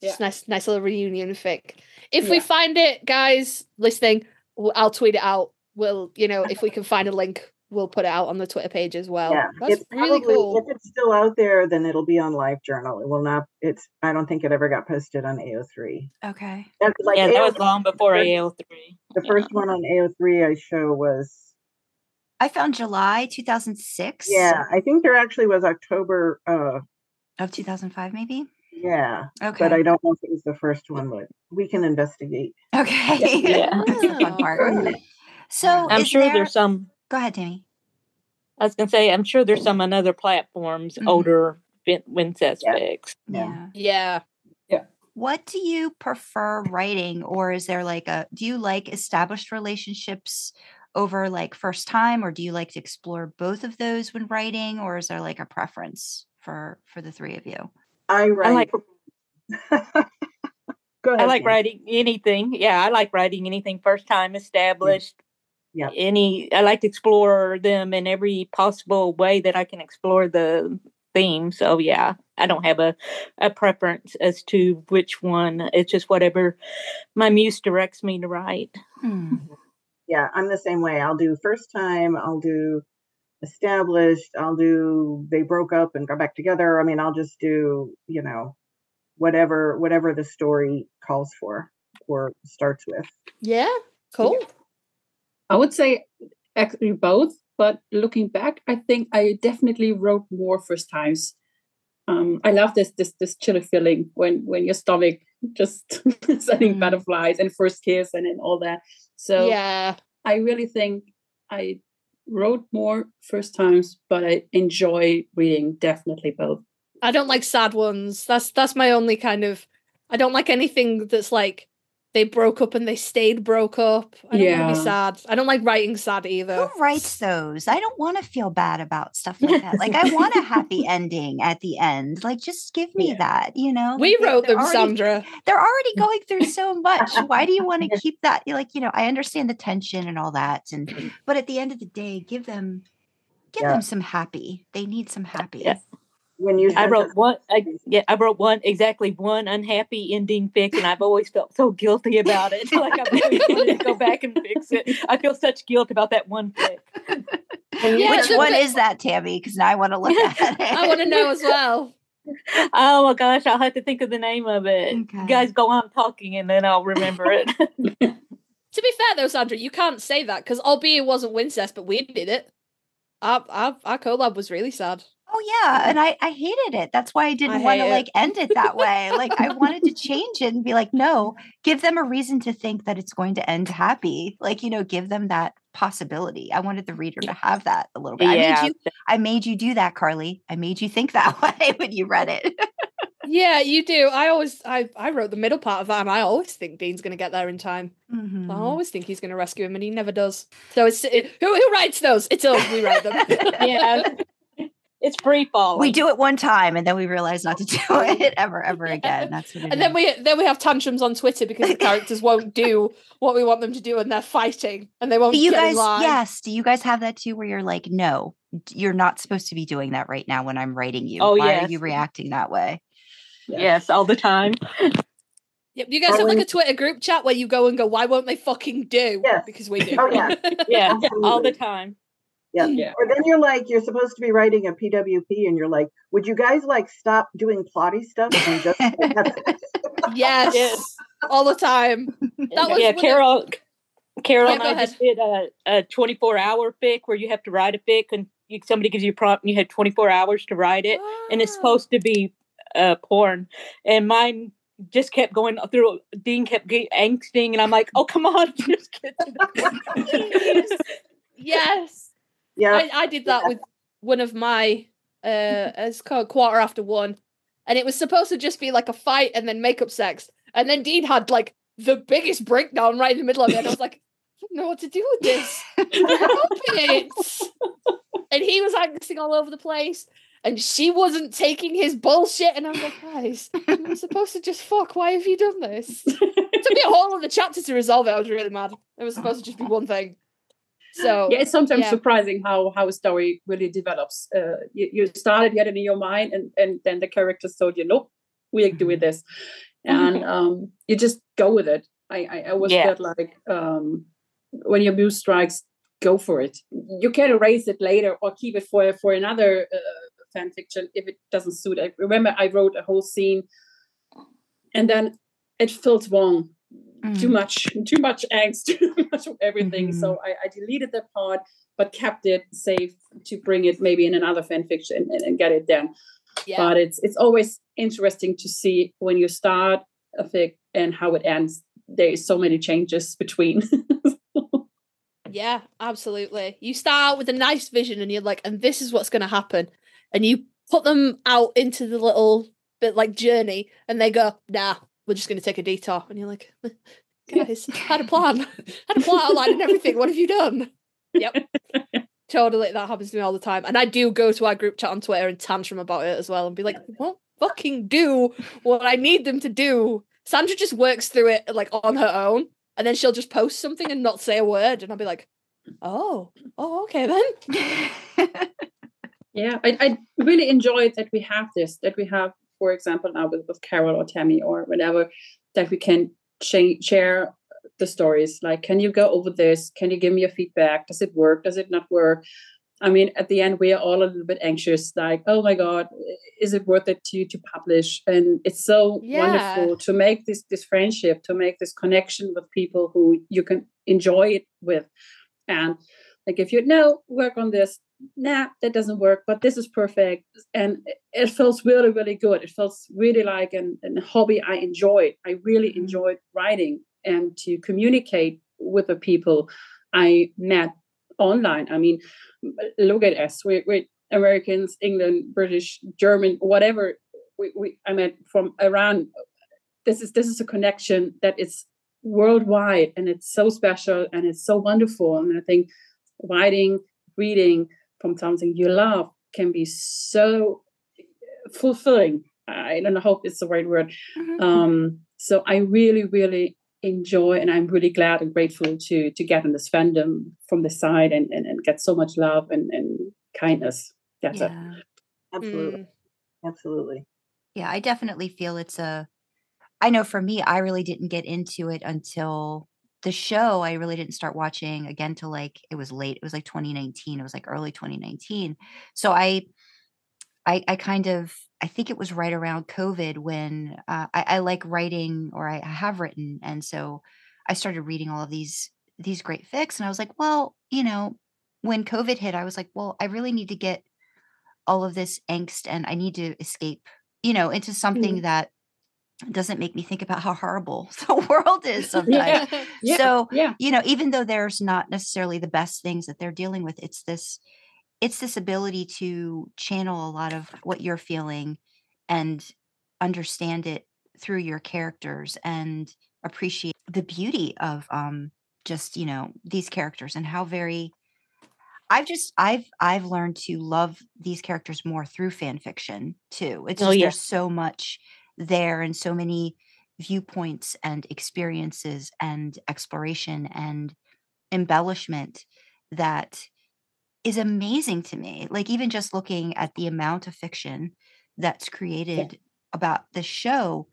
Yeah. It's nice, nice little reunion fic. If we find it, guys listening, I'll tweet it out. We'll, you know, if we can find a link, we'll put it out on the Twitter page as well. yeah. That's it's really probably cool. if it's still out there, then it'll be on Live Journal. It will not it's I don't think it ever got posted on AO3. Okay. That's like yeah, that was AO3 long before first- AO three. The first one on AO3 I show was I found July 2006. yeah, I think there actually was October uh Of 2005, maybe. Yeah, Okay. but I don't know if it was the first one, but we can investigate. okay. Yeah. That's the fun part. So I'm sure there- there's some Go ahead, Tammy. I was gonna say I'm sure there's some on other platforms, Mhm. older Win- Wincest Yeah. fics. Yeah. Yeah. What do you prefer writing, or is there like a? Do you like established relationships over like first time, or do you like to explore both of those when writing, or is there like a preference for for the three of you? I I like Go ahead. I like writing anything. Yeah, I like writing anything first time established. Yeah. Any I like to explore them in every possible way that I can explore the theme. So yeah, I don't have a, a preference as to which one. It's just whatever my muse directs me to write. Hmm. Yeah, I'm the same way. I'll do first time, I'll do established. I'll do they broke up and got back together. I mean, I'll just do, you know, whatever whatever the story calls for or starts with. Yeah, cool. I would say actually both, but looking back, I think I definitely wrote more first times. Um, I love this this this chilly feeling when when your stomach just sending Mm. butterflies and first kiss and then all that. So yeah. I really think I wrote more first times, but I enjoy reading definitely both. I don't like sad ones. That's that's my only kind of I don't like anything that's like they broke up and they stayed broke up. I don't want to Yeah. be sad. I don't like writing sad either. Who writes those? I don't want to feel bad about stuff like that. Like I want a happy ending at the end. Like just give me Yeah. that, you know? We Like, wrote them, already- Sandra. They're already going through so much. Why do you want to keep that? Like, you know, I understand the tension and all that. And but at the end of the day, give them give Yeah. them some happy. They need some happy. Yeah. When you I wrote one. I, yeah, I wrote one exactly one unhappy ending fic, and I've always felt so guilty about it. like I've always wanted to go back and fix it. I feel such guilt about that one fic. Yeah, Which one bit- is that, Tammy? Because now I want to look at it. I want to know as well. Oh my gosh, I'll have to think of the name of it. Okay. You guys go on talking, and then I'll remember it. To be fair though, Sandra, you can't say that because albeit it wasn't Wincest, but we did it. Our, our, our collab was really sad. Oh yeah, and I I hated it. That's why I didn't want to like end it that way. Like I wanted to change it and be like, no, give them a reason to think that it's going to end happy. Like you know, give them that possibility. I wanted the reader to have that a little bit. I made you. I made you do that, Karlee. I made you think that way when you read it. Yeah, you do. I always I, I wrote the middle part of that and I always think Dean's gonna get there in time. Mhm. I always think he's gonna rescue him and he never does. So it's it, who who writes those? It's us, we write them. yeah. It's free falling. We do it one time and then we realize not to do it ever, ever again. That's what it And then we then we have tantrums on Twitter because the characters won't do what we want them to do and they're fighting and they won't Do you guys, line. yes. Do you guys have that too where you're like, no, you're not supposed to be doing that right now when I'm writing you? Oh, Why are you reacting that way? Yes, all the time. Yep. You guys have like a Twitter group chat where you go and go, why won't they fucking do? Yes. Because we do. Oh, yeah. Yeah, all the time. Yeah. Yeah. Or then you're like, you're supposed to be writing a PWP and you're like, would you guys like stop doing plotty stuff and just yes. Yes. All the time. That was yeah, one of- Carole. Carole Yeah, and I ahead. just did a, a 24 hour fic where you have to write a fic and you, somebody gives you a prompt and you have 24 hours to write it. And it's Ah. supposed to be uh, porn. And mine just kept going through. Dean kept getting angsting. And I'm like, oh, come on. Just get to the point. Yes. Yeah. I, I did that with one of my uh it's called quarter after one. And it was supposed to just be like a fight and then makeup sex. And then Dean had like the biggest breakdown right in the middle of it. And I was like, I don't know what to do with this. Stop it. And he was acting all over the place. And she wasn't taking his bullshit. And I was like, guys, I'm supposed to just fuck. Why have you done this? It took me a whole other chapter to resolve it. I was really mad. It was supposed to just be one thing. So yeah, it's sometimes yeah. surprising how how a story really develops. Uh, you, you started, you it in your mind, and and then the characters told you, nope, we're doing this, and um, you just go with it. I I, I always Yeah. felt like um, when your muse strikes, go for it. You can erase it later or keep it for for another uh, fan fiction if it doesn't suit. I remember I wrote a whole scene, and then it felt wrong too Mm. much too much angst too much of everything Mhm. so I, I deleted that part but kept it safe to bring it maybe in another fan fiction and, and get it done yeah. but it's it's always interesting to see when you start a fic and how it ends there is so many changes between Yeah, absolutely. You start with a nice vision and you're like, and this is what's going to happen. And you put them out into the little bit like journey and they go, nah, we're just going to take a detour. And you're like, guys, had a plan, had a plan outline and everything. What have you done? Yep. totally. That happens to me all the time. And I do go to our group chat on Twitter and tantrum about it as well and be like, what fucking do what I need them to do. Sandra just works through it like on her own. And then she'll just post something and not say a word. And I'll be like, oh, oh, okay then. yeah I, I really enjoy that we have this that we have for example now with, with Carole or tammy or whatever that we can cha- share the stories like can you go over this can you give me your feedback does it work does it not work I mean, at the end, we are all a little bit anxious, like, oh my God, is it worth it to to publish? And it's so Yeah. wonderful to make this this friendship, to make this connection with people who you can enjoy it with. And like if you know, work on this, nah, that doesn't work, but this is perfect. And it- feels really, really good. It feels really like an, an hobby I enjoyed. I really Mhm. enjoyed writing and to communicate with the people I met online. I mean, look at us. We, we Americans, England, British, German, whatever. We, we I met from around. This is this is a connection that is worldwide, and it's so special and it's so wonderful. And I think writing, reading from something you love can be so fulfilling. I don't know, hope it's the right word. Mhm. Um, so I really, really enjoy and I'm really glad and grateful to to get in this fandom from the side and, and, and get so much love and, and kindness. That's it. yeah. Absolutely. Mm. Absolutely. Yeah, I definitely feel it's a I know for me, I really didn't get into it until the show. I really didn't start watching again till like it was late. It was like 2019. It was like early 2019. So I I I kind of I think it was right around COVID when uh, I, I like writing or I, I have written. And so I started reading all of these these great fics and I was like, well, you know, when COVID hit, I was like, well, I really need to get all of this angst and I need to escape, you know, into something that doesn't make me think about how horrible the world is sometimes. Yeah. Yeah. So, yeah. you know, even though there's not necessarily the best things that they're dealing with, it's this it's this ability to channel a lot of what you're feeling and understand it through your characters and appreciate the beauty of um just, you know, these characters and how very I've just I've I've learned to love these characters more through fan fiction too. It's Oh, just yeah. there's so much there and so many viewpoints and experiences and exploration and embellishment that is amazing to me. Like even just looking at the amount of fiction that's created about the show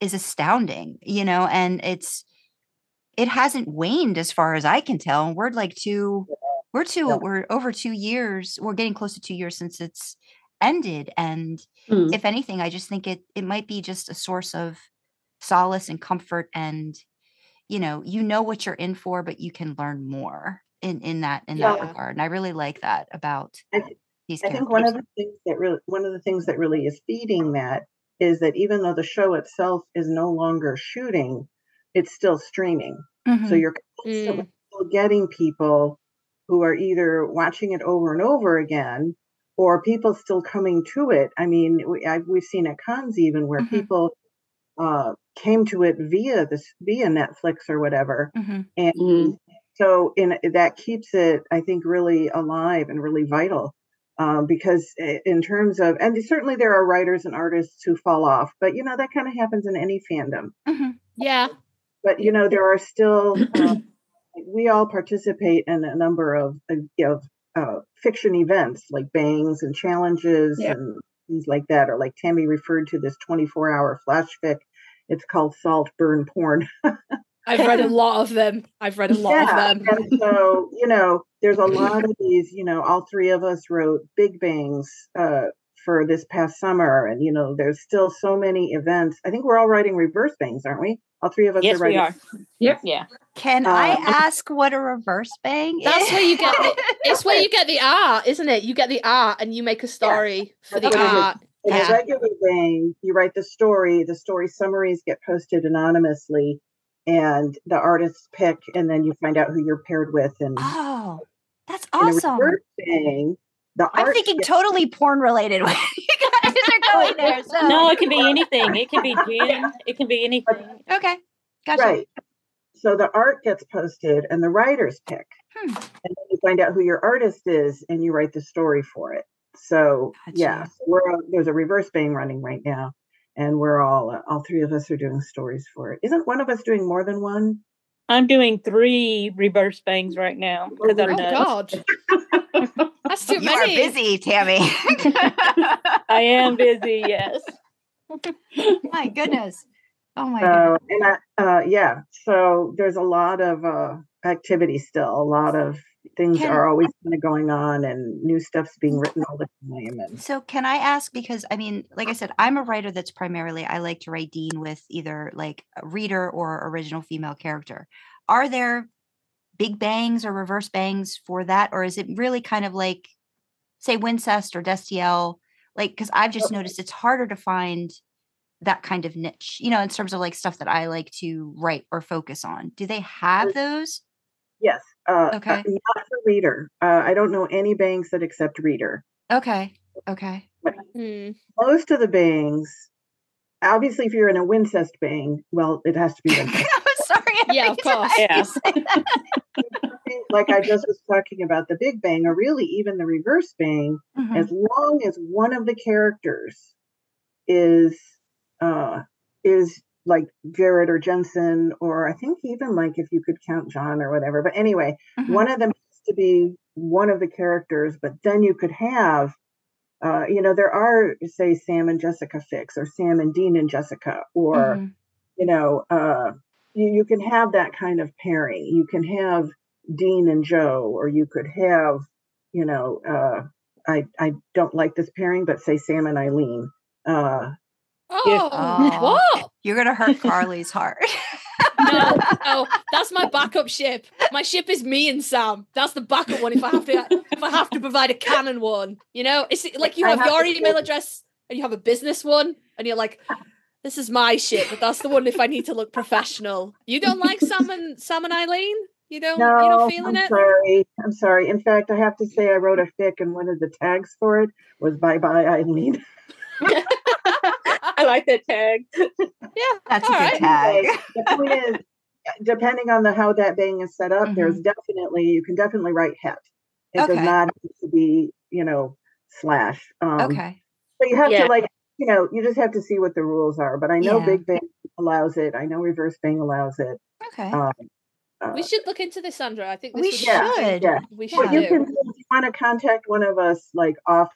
is astounding, you know, and it's it hasn't waned as far as I can tell. And we're like two we're two Yeah. we're over two years, we're getting close to two years since it's ended. And Mm. if anything, I just think it it might be just a source of solace and comfort and you know, you know what you're in for, but you can learn more in in that in that regard. And I really like that about I th- these I think one of the things that really one of the things that really is feeding that is that even though the show itself is no longer shooting, it's still streaming. So Mhm. you're Mm. still getting people who are either watching it over and over again or people still coming to it. I mean, we, I, we've seen at cons even where Mhm. people uh, came to it via this via Netflix or whatever, Mhm. and Mhm. so in that keeps it, I think, really alive and really vital. Um, because in terms of, and certainly there are writers and artists who fall off, but you know that kind of happens in any fandom Mhm. Yeah. but you know there are still um, we all participate in a number of uh, you know uh, fiction events like bangs and challenges Yeah. and things like that or like tammy referred to this 24 hour flash fic it's called salt burn porn I've read a lot of them. I've read a lot yeah of them. and so you know there's a lot of these you know all three of us wrote big bangs uh, for this past summer and you know there's still so many events i think we're all writing reverse bangs aren't we all three of us Yes, are writing we are. Yep. Yeah. Can I Um, ask what a reverse bang is? That's where you get the, it's where you get the art, isn't it? You get the art and you make a story for the That's what it is. art. In Yeah. a regular vein, you write the story, the story summaries get posted anonymously, and the artists pick, and then you find out who you're paired with. And Oh, that's in a awesome. reverse vein, the I'm thinking gets- totally porn related. when you guys are going there. So No, it can be anything. It can be gen. It can be anything. okay, gotcha. right. So the art gets posted, and the writers pick, Hmm. and then you find out who your artist is, and you write the story for it. So yeah, so we're there's a reverse vein running right now, and we're all uh, all three of us are doing stories for it. Isn't one of us doing more than one? I'm doing three reverse bangs right now because I'm Oh nuts. God. That's too You are busy, Tammy. I am busy. Yes. my goodness. Oh my goodness. And I, uh, yeah, so there's a lot of uh, activity still. A lot of things Can- are always kind of going on, and new stuff's being mm. written all the time. And So can I ask because I mean, like I said, I'm a writer that's primarily I like to write Dean with either like a reader or original female character. Are there big bangs or reverse bangs for that, or is it really kind of like say Wincest or Destiel? Like, because I've just noticed it's harder to find that kind of niche, you know, in terms of like stuff that I like to write or focus on. Do they have those? yes, uh, uh, Okay. not for reader. Uh, I don't know any bangs that accept reader. Okay. Okay. Hmm. Most of the bangs, obviously, if you're in a Wincest bang, well, it has to be Wincest. I'm sorry. Yeah, of every time course. Yeah. like I just was talking about the Big Bang, or really even the Reverse Bang, Mhm. as long as one of the characters is uh is like Jared or Jensen, or I think even like if you could count John or whatever. But anyway, Mhm. one of them has to be one of the characters, but then you could have uh, you know, there are say Sam and Jessica Fics or Sam and Dean and Jessica, or Mhm. you know, uh, you, you can have that kind of pairing. You can have Dean and Jo, or you could have, you know, uh, I I don't like this pairing, but say Sam and Eileen. Uh, Oh, Oh. what? You're gonna hurt Karlee's heart. No, no, that's my backup ship. My ship is me and Sam. That's the backup one. If I have to, if I have to provide a canon one, you know, it's like you have have your email say- address and you have a business one, and you're like, this is my ship, but that's the one if I need to look professional. You don't like Sam and Sam and Eileen? You don't? you no, don't feeling I'm it? sorry. I'm sorry. In fact, I have to say I wrote a fic, and one of the tags for it was "Bye Bye Eileen." I like that tag. Yeah, That's a good right. tag. The point is, depending on the how that bang is set up, there's definitely you can definitely write het. It Okay. does not have to be, you know, slash. Um, Okay. But you have Yeah. to like, you know, you just have to see what the rules are. But I know Yeah. Big Bang allows it. I know Reverse Bang allows it. Okay. Um, uh, We should look into this, Sandra. I think this We should. Yeah, yeah. We should Well, you can if you want to contact one of us like off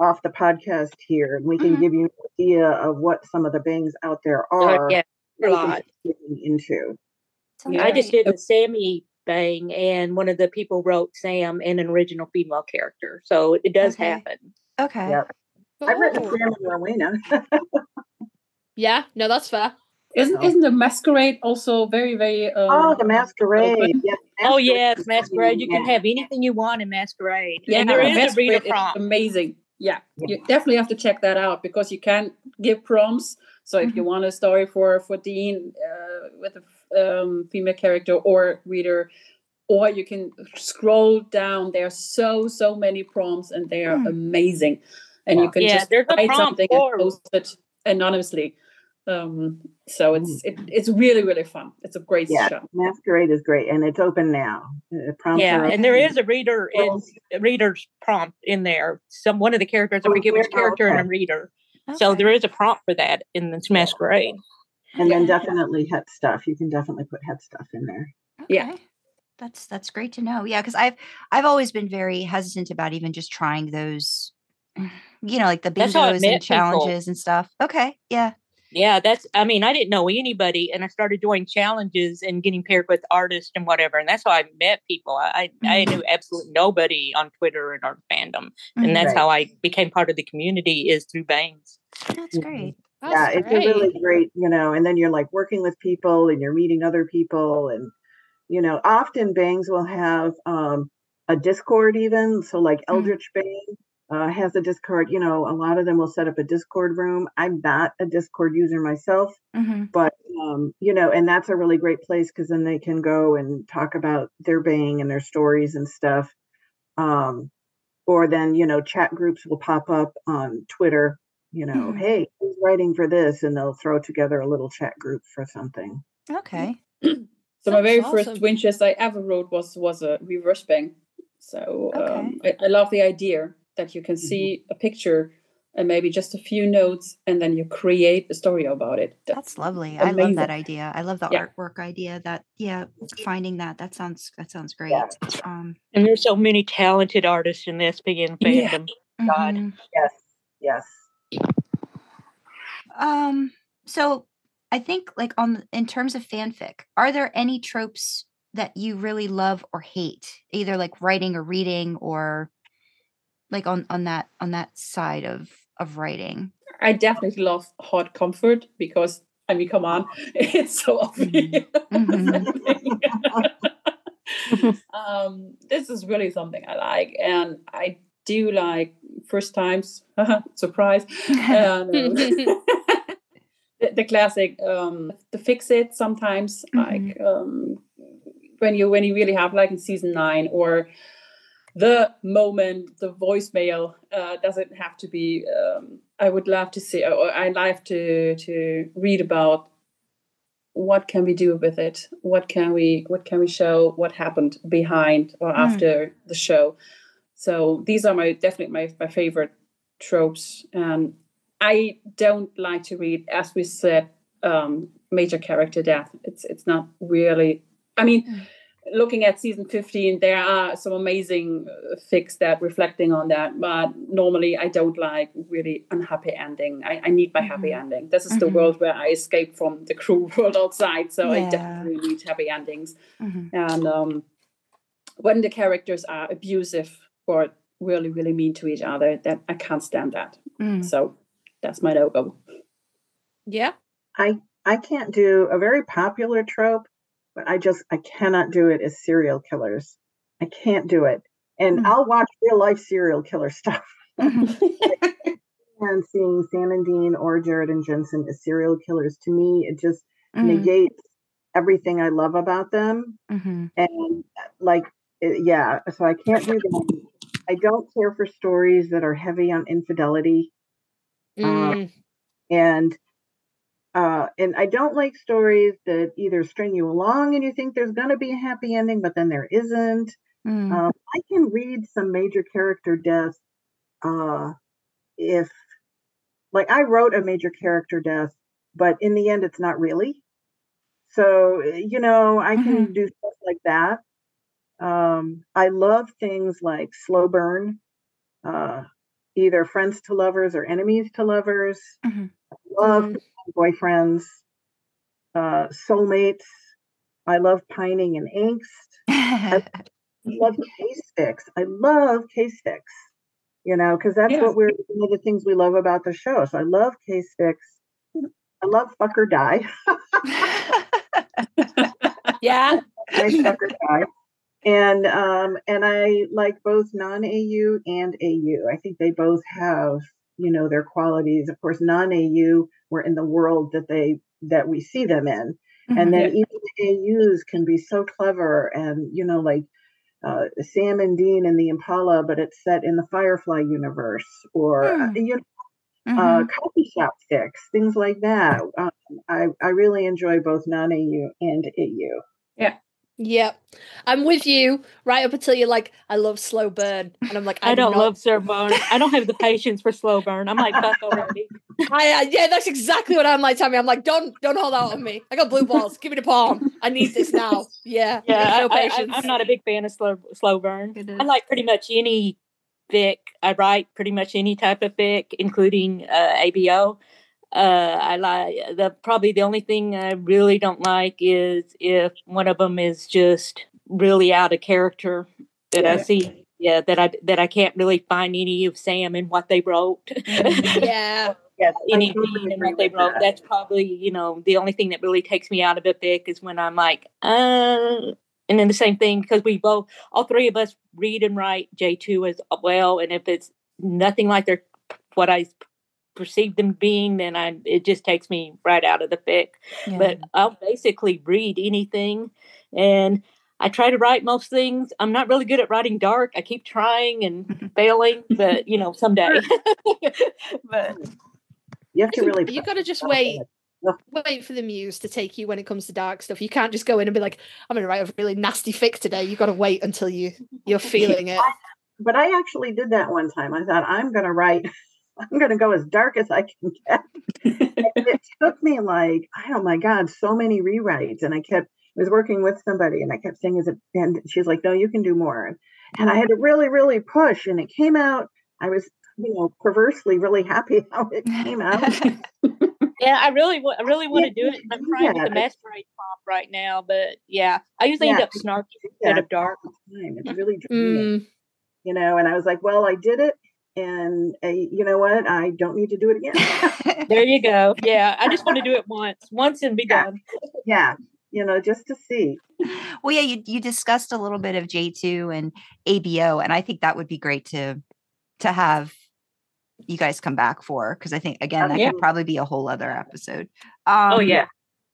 off the podcast here, and we can Mhm. give you an idea of what some of the bangs out there are. Oh, yeah, a lot. into. Sounds I just did a Sammy bang, and one of the people wrote Sam in an original female character, so it does Okay. happen. Okay. Yep. I've written Oh. Sam and Rowena. Yeah, no, that's fair. Isn't isn't the masquerade also very very? Um, oh, the masquerade. open? Yeah, Oh yes, masquerade. You can have anything you want in masquerade, Yeah, and there is a Masquerade reader prompt. amazing. Yeah, you definitely have to check that out because you can give prompts. So if you want a story for for Dean uh, with a um, female character or reader, or you can scroll down. There are so so many prompts, and they are Hmm. amazing. And you can Yeah, just write something for- and post it anonymously. Um, so it's it, it's really really fun. It's a great Yeah, show. Masquerade is great, and it's open now. Prompts Yeah, and there is a reader in a reader's prompt in there. Some one of the characters, I Oh, forget which yeah, character, and a okay. reader. So there is a prompt for that in this masquerade. and then definitely het stuff. You can definitely put het stuff in there. Yeah. That's that's great to know. Yeah, because I've I've always been very hesitant about even just trying those, you know, like the That's bingos met and people. challenges and stuff. Okay. Yeah. Yeah, that's. I mean, I didn't know anybody, and I started doing challenges and getting paired with artists and whatever, and that's how I met people. I I, I knew absolutely nobody on Twitter and our fandom, and that's Right. how I became part of the community is through Bangs. That's great. That's yeah, it's great. a really great, you know, and then you're like working with people and you're meeting other people and you know, often bangs will have um a Discord even. So like Mm. Eldritch Bang uh, has a Discord, you know, a lot of them will set up a Discord room. I'm not a Discord user myself, hmm but um, you know, and that's a really great place because then they can go and talk about their bang and their stories and stuff. Um, or then, you know, chat groups will pop up on Twitter, you know, Mhm. hey, who's writing for this? And they'll throw together a little chat group for something. Okay. So my very awesome. first Winchester I ever wrote was was a reverse bang. So um, I, I love the idea that you can Mm-hmm. see a picture and maybe just a few notes, and then you create a story about it. That's lovely. I love that idea. I love the Yeah. artwork idea. That yeah, finding that that sounds that sounds great. Yeah. Um. And there's so many talented artists in this being Yeah. fandom. God. mhm. Yes. Yes. Um. So I think like on in terms of fanfic, are there any tropes that you really love or hate, either like writing or reading or like on on that on that side of of writing? I definitely love hurt comfort because I mean, come on, it's so obvious. Mm-hmm. um, this is really something I like, and I do like first times surprise. And, um, the, the classic, um, the fix it sometimes, like um, when you when you really have like in season nine or the moment, the voicemail uh, doesn't have to be. Um, I would love to see, or I love to to read about what can we do with it. What can we what can we show? What happened behind or Mm. after the show? So these are my definitely my my favorite tropes. And I don't like to read, as we said, um, major character death. It's it's not really. I mean Mm. Looking at season 15 there are some amazing uh, fics that reflecting on that but normally i don't like really unhappy ending i, I need my happy Mhm. ending this is the Mhm. world where i escape from the cruel world outside so i definitely need happy endings Mhm. and um, when the characters are abusive or really really mean to each other that i can't stand that Mm. so that's my no-go yeah. I I can't do a very popular trope, but I just I cannot do it as serial killers. I can't do it. And Mm. I'll watch real life serial killer stuff. Mhm. And seeing Sam and Dean or Jared and Jensen as serial killers to me, it just Mm. negates everything I love about them. Mhm. And like, it- yeah, so I can't do that. I don't care for stories that are heavy on infidelity. Mm. and uh and i don't like stories that either string you along and you think there's going to be a happy ending but then there isn't Mm. um, i can read some major character death uh if like i wrote a major character death but in the end it's not really so eh, you know i can do stuff like that um i love things like slow burn uh either friends to lovers or enemies to lovers Mhm. love Mm. Boyfriends, uh, soulmates. I love pining and angst. I love case fics. I love case fics. You know, because that's what we're one of the things we love about the show. So I love case fics. I love fuck or die. Yeah. I fuck or die. And um and I like both non-AU and AU. I think they both have, you know, their qualities. Of course, non-AU we're in the world that they that we see them in. And then even AUs can be so clever and you know, like uh, Sam and Dean in the Impala, but it's set in the Firefly universe, or uh, Hmm. you know, Mhm. uh, coffee shop fics, things like that. Um, I I really enjoy both non-AU and AU. Yep. I'm with you right up until you're like, I love slow burn. And I'm like, I I'm don't not- love slow burn. I don't have the patience for slow burn. I'm like, fuck already. I, uh, yeah, that's exactly what I'm like, Tammy. I'm like, don't don't hold out on me. I got blue balls. Give me the palm. I need this now. Yeah. Yeah, no I, I, patience. I'm not a big fan of slow slow burn. I like pretty much any fic. I write pretty much any type of fic, including uh, ABO. Uh, I like the probably the only thing I really don't like is if one of them is just really out of character that I see. Yeah, that I that I can't really find any of Sam in what they wrote. Yeah. Yes, I any totally scene in agree what they wrote. that. That's probably, you know, the only thing that really takes me out of a fic is when I'm like, uh and then the same thing because we both all three of us read and write J2 as well. And if it's nothing like they're what I perceive them being, then I it just takes me right out of the fic. Yeah. But I'll basically read anything and I try to write most things. I'm not really good at writing dark. I keep trying and failing, but you know, someday. but hmm. You have to really. You gotta just wait. Ugh. Wait for the muse to take you when it comes to dark stuff. You can't just go in and be like, I'm gonna write a really nasty fic today. You gotta wait until you you're feeling it. But I actually did that one time. I thought I'm going to write. I'm going to go as dark as I can get. and it took me like, oh my God, so many rewrites. And I kept, I was working with somebody and I kept saying, is it, and she's like, no, you can do more. And I had to really, really push. And it came out, I was, you know, perversely really happy how it came out. Yeah, I really, I really want to do it. I'm trying with that. the masquerade pop right now, but yeah, I usually end up snarky Yeah. instead of dark. time. It's really draining, Mm, you know. And I was like, well, I did it, and uh, you know what? I don't need to do it again. There you go. Yeah, I just want to do it once, once and be Yeah. done. yeah, you know, just to see. well, yeah, you you discussed a little bit of J two and ABO, and I think that would be great to to have you guys come back for because I think again that Yeah. could probably be a whole other episode. Um, Oh yeah,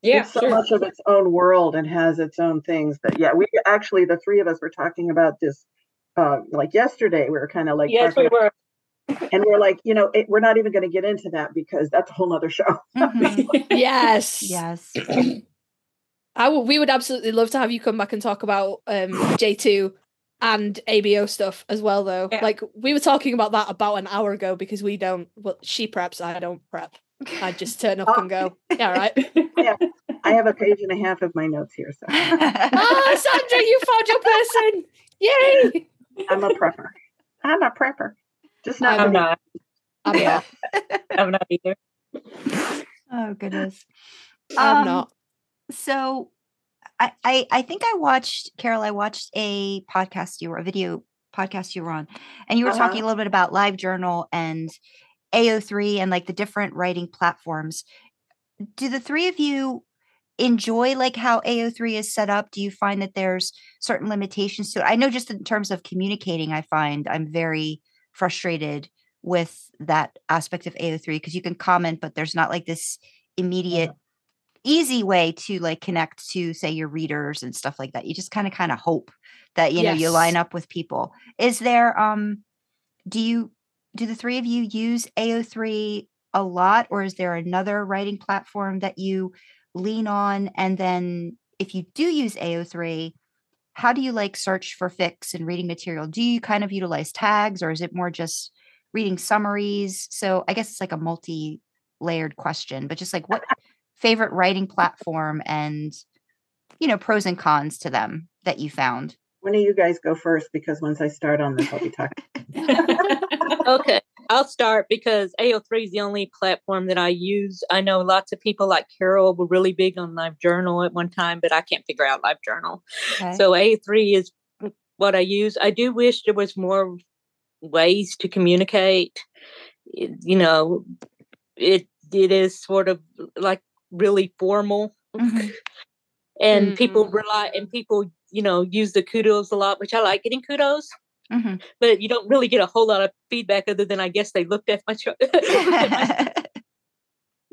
Yeah, it's so sure. much of its own world and has its own things. But yeah, we actually the three of us were talking about this uh like yesterday. We were kind of like yes, we were. And we're like, you know, it, we're not even going to get into that because that's a whole nother show. mhm, yes. yes. I we would absolutely love to have you come back and talk about um, J2 and ABO stuff as well, though. Yeah. Like, we were talking about that about an hour ago because we don't, well, she preps, I don't prep. I just turn up and go, yeah, right. I have a page and a half of my notes here, so Ah, Sandra, you found your person. Yay. I'm a prepper. I'm a prepper. Just not. I'm not. I'm Yeah. not. I'm not either. oh goodness. I'm Um, not. So I, I I think I watched Carole, I watched a podcast you were a video podcast you were on, and you were talking a Uh-huh. little bit about live journal and AO3 and like the different writing platforms. Do the three of you enjoy like how AO3 is set up? Do you find that there's certain limitations to it? I know just in terms of communicating, I find I'm very frustrated with that aspect of AO3 because you can comment, but there's not like this immediate easy way to like connect to say your readers and stuff like that. You just kind of kind of hope that you know you line up with people. Is there um do you do the three of you use ao3 a lot or is there another writing platform that you lean on? And then if you do use ao3 how do you like search for fics and reading material? Do you kind of utilize tags or is it more just reading summaries? So i guess it's like a multi layered question but just like what favorite writing platform and you know pros and cons to them that you found? One of you guys go first because once I start on this, I'll be talking. okay, I'll start because AO3 is the only platform that I use. I know lots of people like Carole were really big on Live Journal at one time, but I can't figure out Live Journal. okay. So A3 is what I use. I do wish there was more ways to communicate. You know, it it is sort of like really formal. Mhm. And people rely and people, you know, use the kudos a lot, which I like getting kudos, Mhm. but you don't really get a whole lot of feedback other than I guess they looked at my truck.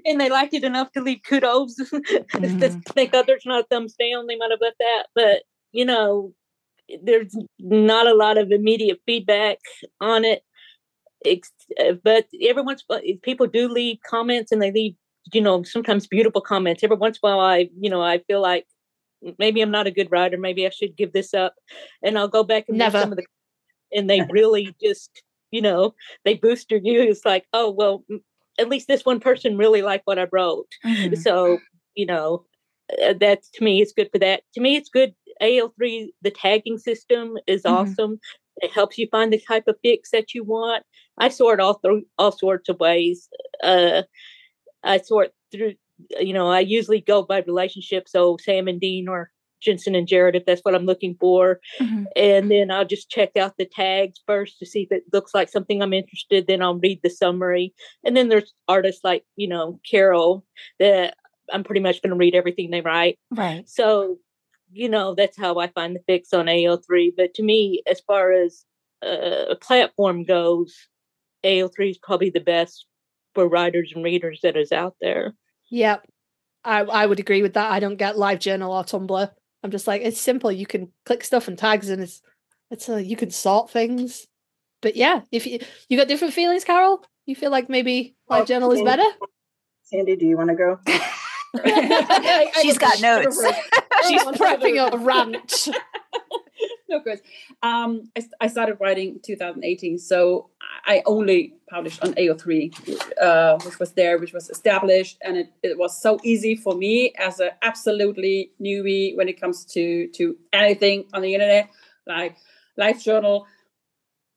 and they liked it enough to leave kudos. Mhm. Just think others not a thumbs down, they might have left that. But you know, there's not a lot of immediate feedback on it. Uh, but every once in a while, people do leave comments and they leave, you know, sometimes beautiful comments. Every once in a while, I, you know, I feel like maybe I'm not a good writer. Maybe I should give this up. And I'll go back and read Never. some of the, and they really just, you know, they booster you. It's like, oh, well, at least this one person really liked what I wrote. Mhm. So, you know, uh, that to me is good for that. To me, it's good. AO3, the tagging system is Mhm. awesome. It helps you find the type of fics that you want. I sort all through all sorts of ways. Uh, I sort through, you know, I usually go by relationship. So Sam and Dean or Jensen and Jared, if that's what I'm looking for. Mhm. And then I'll just check out the tags first to see if it looks like something I'm interested. Then I'll read the summary. And then there's artists like, you know, Carole that I'm pretty much going to read everything they write. right So, you know, that's how I find the fics on AO3. But to me, as far as uh, a platform goes, AO3 is probably the best for writers and readers that is out there. Yep. I, I would agree with that. I don't get live journal or Tumblr. I'm just like, it's simple. You can click stuff and tags and it's it's a, you can sort things. But yeah, if you you got different feelings, Carole, you feel like maybe live Oh, journal is better? Sandy, do you want to go? she's got notes She's prepping a rant. No good. Um, I, I started writing 2018, so I only published on AO3, uh, which was there, which was established, and it, it was so easy for me as a absolutely newbie when it comes to to anything on the internet, like Life Journal.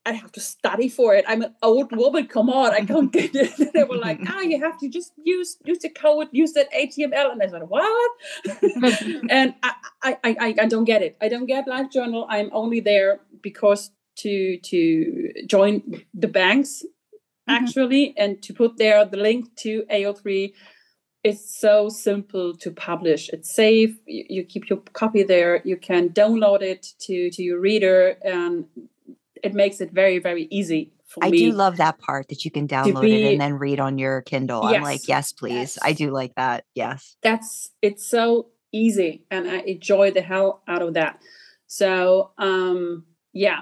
I have to study for it. I'm an old woman. Come on, I can't get it. And they were like, ah, you have to just use use the code, use that HTML. And I said, what? and I, I, I, I don't get it. I don't get LiveJournal. I'm only there because to to join the bangs Mm-hmm. actually and to put there the link to AO3 it's so simple to publish it's safe you, you keep your copy there you can download it to to your reader and it makes it very very easy for I do love that part that you can download it and then read on your Kindle. I'm like, Yes. yes, please. I do like that. Yes. that's it's so easy and i enjoy the hell out of that so um yeah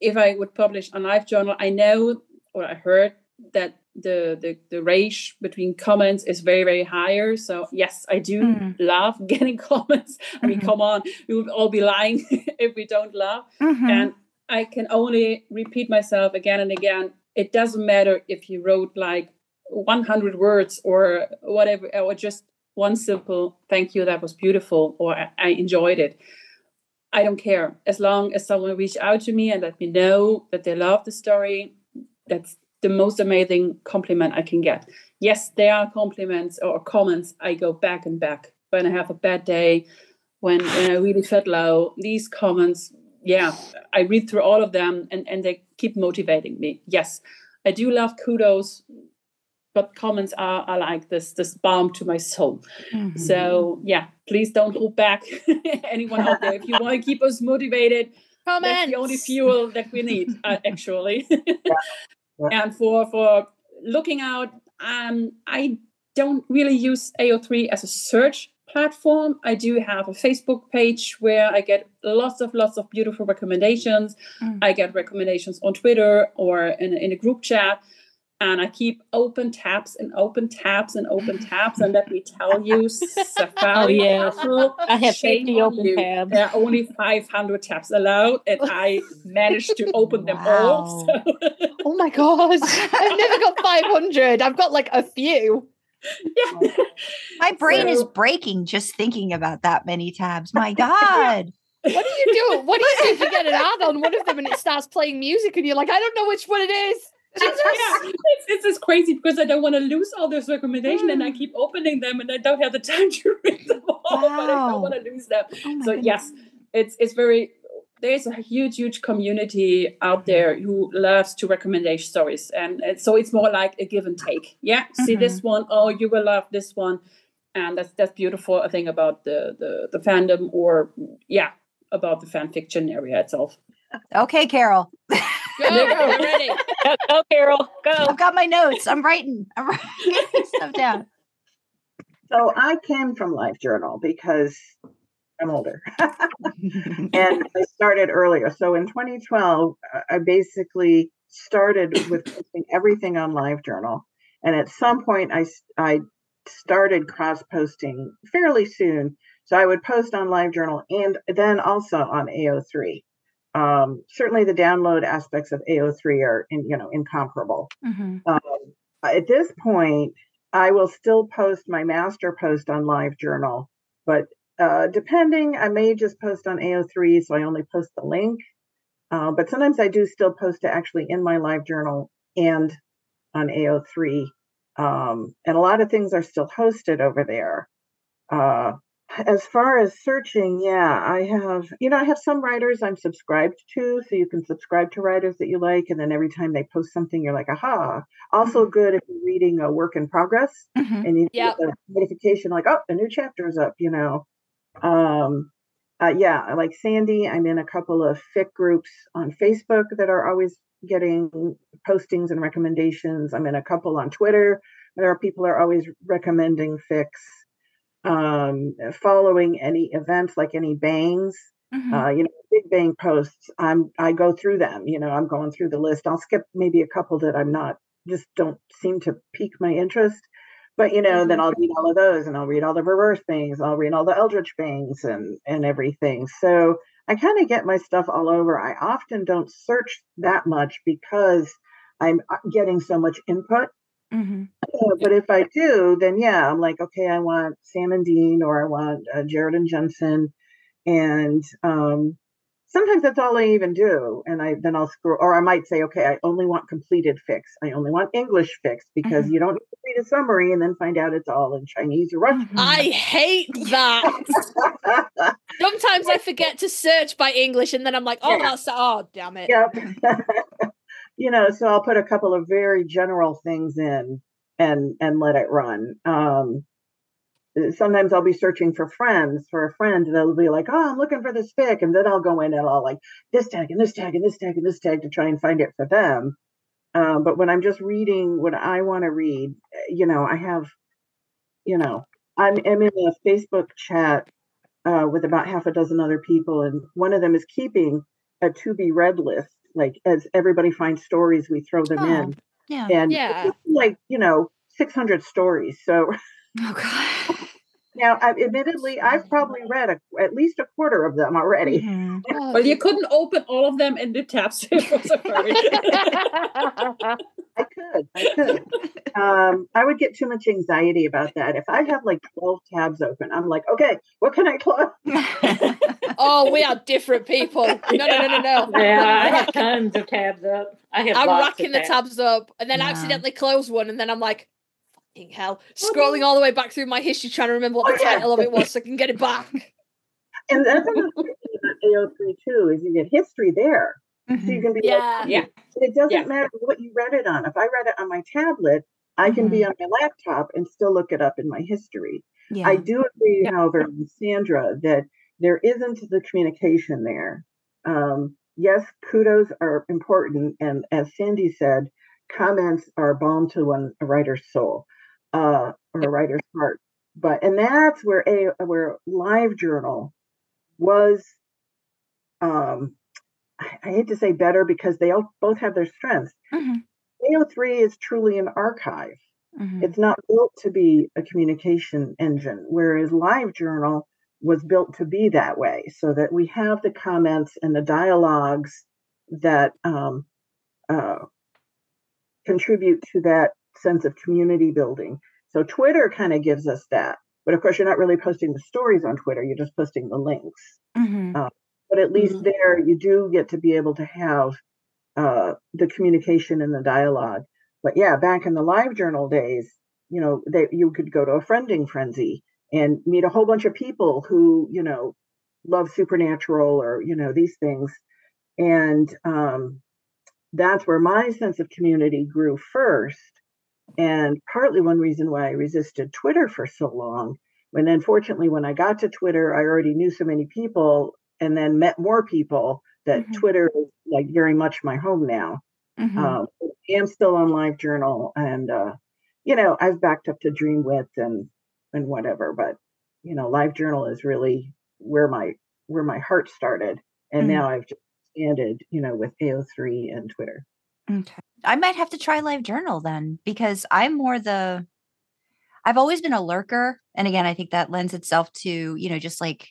if i would publish a live journal i know or i heard that the the, the range between comments is very very higher so yes i do Mm. love getting comments i mean Mhm. come on we would all be lying if we don't love Mhm. and I can only repeat myself again and again. It doesn't matter if you wrote like 100 words or whatever, or just one simple thank you, that was beautiful, or I, enjoyed it. I don't care. As long as someone reach out to me and let me know that they love the story, that's the most amazing compliment I can get. Yes, there are compliments or comments. I go back and back when I have a bad day, when, when I really felt low. These comments, yeah, I read through all of them and, and they keep motivating me. Yes, I do love kudos, but comments are, are like this this balm to my soul. Mhm. So yeah, please don't hold back anyone out there. If you want to keep us motivated, that's Comments. the only fuel that we need, uh, actually. Yeah. and for for looking out, um, I don't really use AO3 as a search platform. I do have a Facebook page where I get lots of lots of beautiful recommendations. Mm. I get recommendations on Twitter or in, in a group chat. And I keep open tabs and open tabs and open tabs. And let me tell you, Safari Oh. Castle, I have shame 50 on open you. tabs. There are only 500 tabs allowed, and I managed to open them all. So, Oh my god. I've never got 500. I've got like a few. Yeah. Oh. My brain is breaking just thinking about that many tabs. My God. What do you do? What do you do if you get an ad on one of them and it starts playing music and you're like, I don't know which one it is? Yeah, it's, it's just crazy because I don't want to lose all those recommendations and I mm. keep opening them and I don't have the time to read them all, but I don't want to lose them. Oh so goodness. yes, it's it's very there's a huge huge community out mm-hmm. there who loves to recommend stories and it's, so it's more like a give and take. Yeah, see mm-hmm. this one, oh you will love this one, and that's that's beautiful. I think about the the the fandom or yeah about the fan fiction area itself. Okay, Carole. Go, we're ready. Go, go, Carole. Go. I've got my notes. I'm writing. I'm writing stuff down. So I came from live journal because I'm older and I started earlier. So in 2012, uh, I basically started with posting everything on LiveJournal. And at some point, I, I started cross posting fairly soon. So I would post on LiveJournal and then also on AO3. Um, certainly, the download aspects of AO3 are, in, you know, incomparable Mhm. um, at this point, I will still post my master post on LiveJournal, but uh, depending, I may just post on AO3, so I only post the link. Uh, but sometimes I do still post it actually in my live journal and on AO3. Um, and a lot of things are still hosted over there. Uh, as far as searching, yeah, I have, you know, I have some writers I'm subscribed to, so you can subscribe to writers that you like, and then every time they post something, you're like, aha. Also, good if you're reading a work in progress Mhm. and you Yep. get a notification like, oh, a new chapter is up, you know. Um, uh, yeah, like Sandy, I'm in a couple of fic groups on Facebook that are always getting postings and recommendations. I'm in a couple on Twitter. There are people are always recommending fics. Um, following any events like any bangs, Mhm. uh, you know, big bang posts. I'm I go through them. You know, I'm going through the list. I'll skip maybe a couple that I'm not just don't seem to pique my interest. But you know, then I'll read all of those, and I'll read all the reverse bangs. I'll read all the Eldritch things and and everything. So I kind of get my stuff all over. I often don't search that much because I'm uh, getting so much input. Mhm. Uh, but if I do, then yeah, I'm like, okay, I want Sam and Dean, or I want uh, Jared and Jensen, and um, sometimes that's all I even do. And I then I'll scroll, or I might say, okay, I only want completed fics. I only want English fics because Mhm. you don't need to read a summary and then find out it's all in Chinese or Russian. Mhm. I hate that. Sometimes I forget to search by English and then I'm like, oh, Yeah. that's oh damn it. yep. you know, so I'll put a couple of very general things in and and let it run. Um, sometimes I'll be searching for friends for a friend, and they'll be like, "Oh, I'm looking for this fic," and then I'll go in and I'll like this tag and this tag and this tag and this tag to try and find it for them. Um, but when I'm just reading what I want to read, eh, you know, I have, you know, I'm, I'm in a Facebook chat uh, with about half a dozen other people, and one of them is keeping a to be read list. Like as everybody finds stories, we throw them Oh, in, Yeah. and Yeah. like you know, 600 stories. So Oh god. Now, I, admittedly, I've probably read a, at least a quarter of them already. Mhm. Oh, Well, you couldn't open all of them in the tabs. It was a very- I could, I could. Um, I would get too much anxiety about that. If I have like 12 tabs open, I'm like, okay, what can I close? oh, we are different people. No, no, no, no, no. yeah, I have tons of tabs up. I have. I'm lots racking the tabs. tabs up and then Yeah. accidentally close one and then I'm like, fucking hell. Scrolling all the way back through my history trying to remember what Oh, the yeah. title of it was so I can get it back. And that's another thing about AO3 too, is you get history there. So you Mhm. can be Yeah. like, Yeah. it doesn't Yeah. matter what you read it on. If I read it on my tablet, I can be on my laptop and still look it up in my history. Yeah. I do agree, Yeah. however, with Sandra that there isn't the communication there. Um, yes, kudos are important, and as Sandy said, comments are balm to one a writer's soul uh, or a writer's heart. But and that's where a where Live Journal was. Um, I, I hate to say better because they all, both have their strengths. Mhm. AO3 is truly an archive Mhm. it's not built to be a communication engine whereas livejournal was built to be that way so that we have the comments and the dialogues that um, uh, contribute to that sense of community building so twitter kind of gives us that but of course you're not really posting the stories on twitter you're just posting the links Mhm. but at least Mhm. there you do get to be able to have uh, the communication and the dialogue. But yeah, back in the live journal days, you know, they, you could go to a friending frenzy and meet a whole bunch of people who, you know, love supernatural or, you know, these things. And um, that's where my sense of community grew first. And partly one reason why I resisted Twitter for so long. When unfortunately, when I got to Twitter, I already knew so many people and then met more people that Mhm. Twitter is like very much my home now. Mhm. Um, I am still on Live Journal, and uh, you know I've backed up to Dreamwidth and and whatever, but you know Live Journal is really where my where my heart started, and Mhm. now I've just expanded, you know, with AO3 and Twitter. Okay. I might have to try Live Journal then because I'm more the I've always been a lurker. And again, I think that lends itself to, you know, just like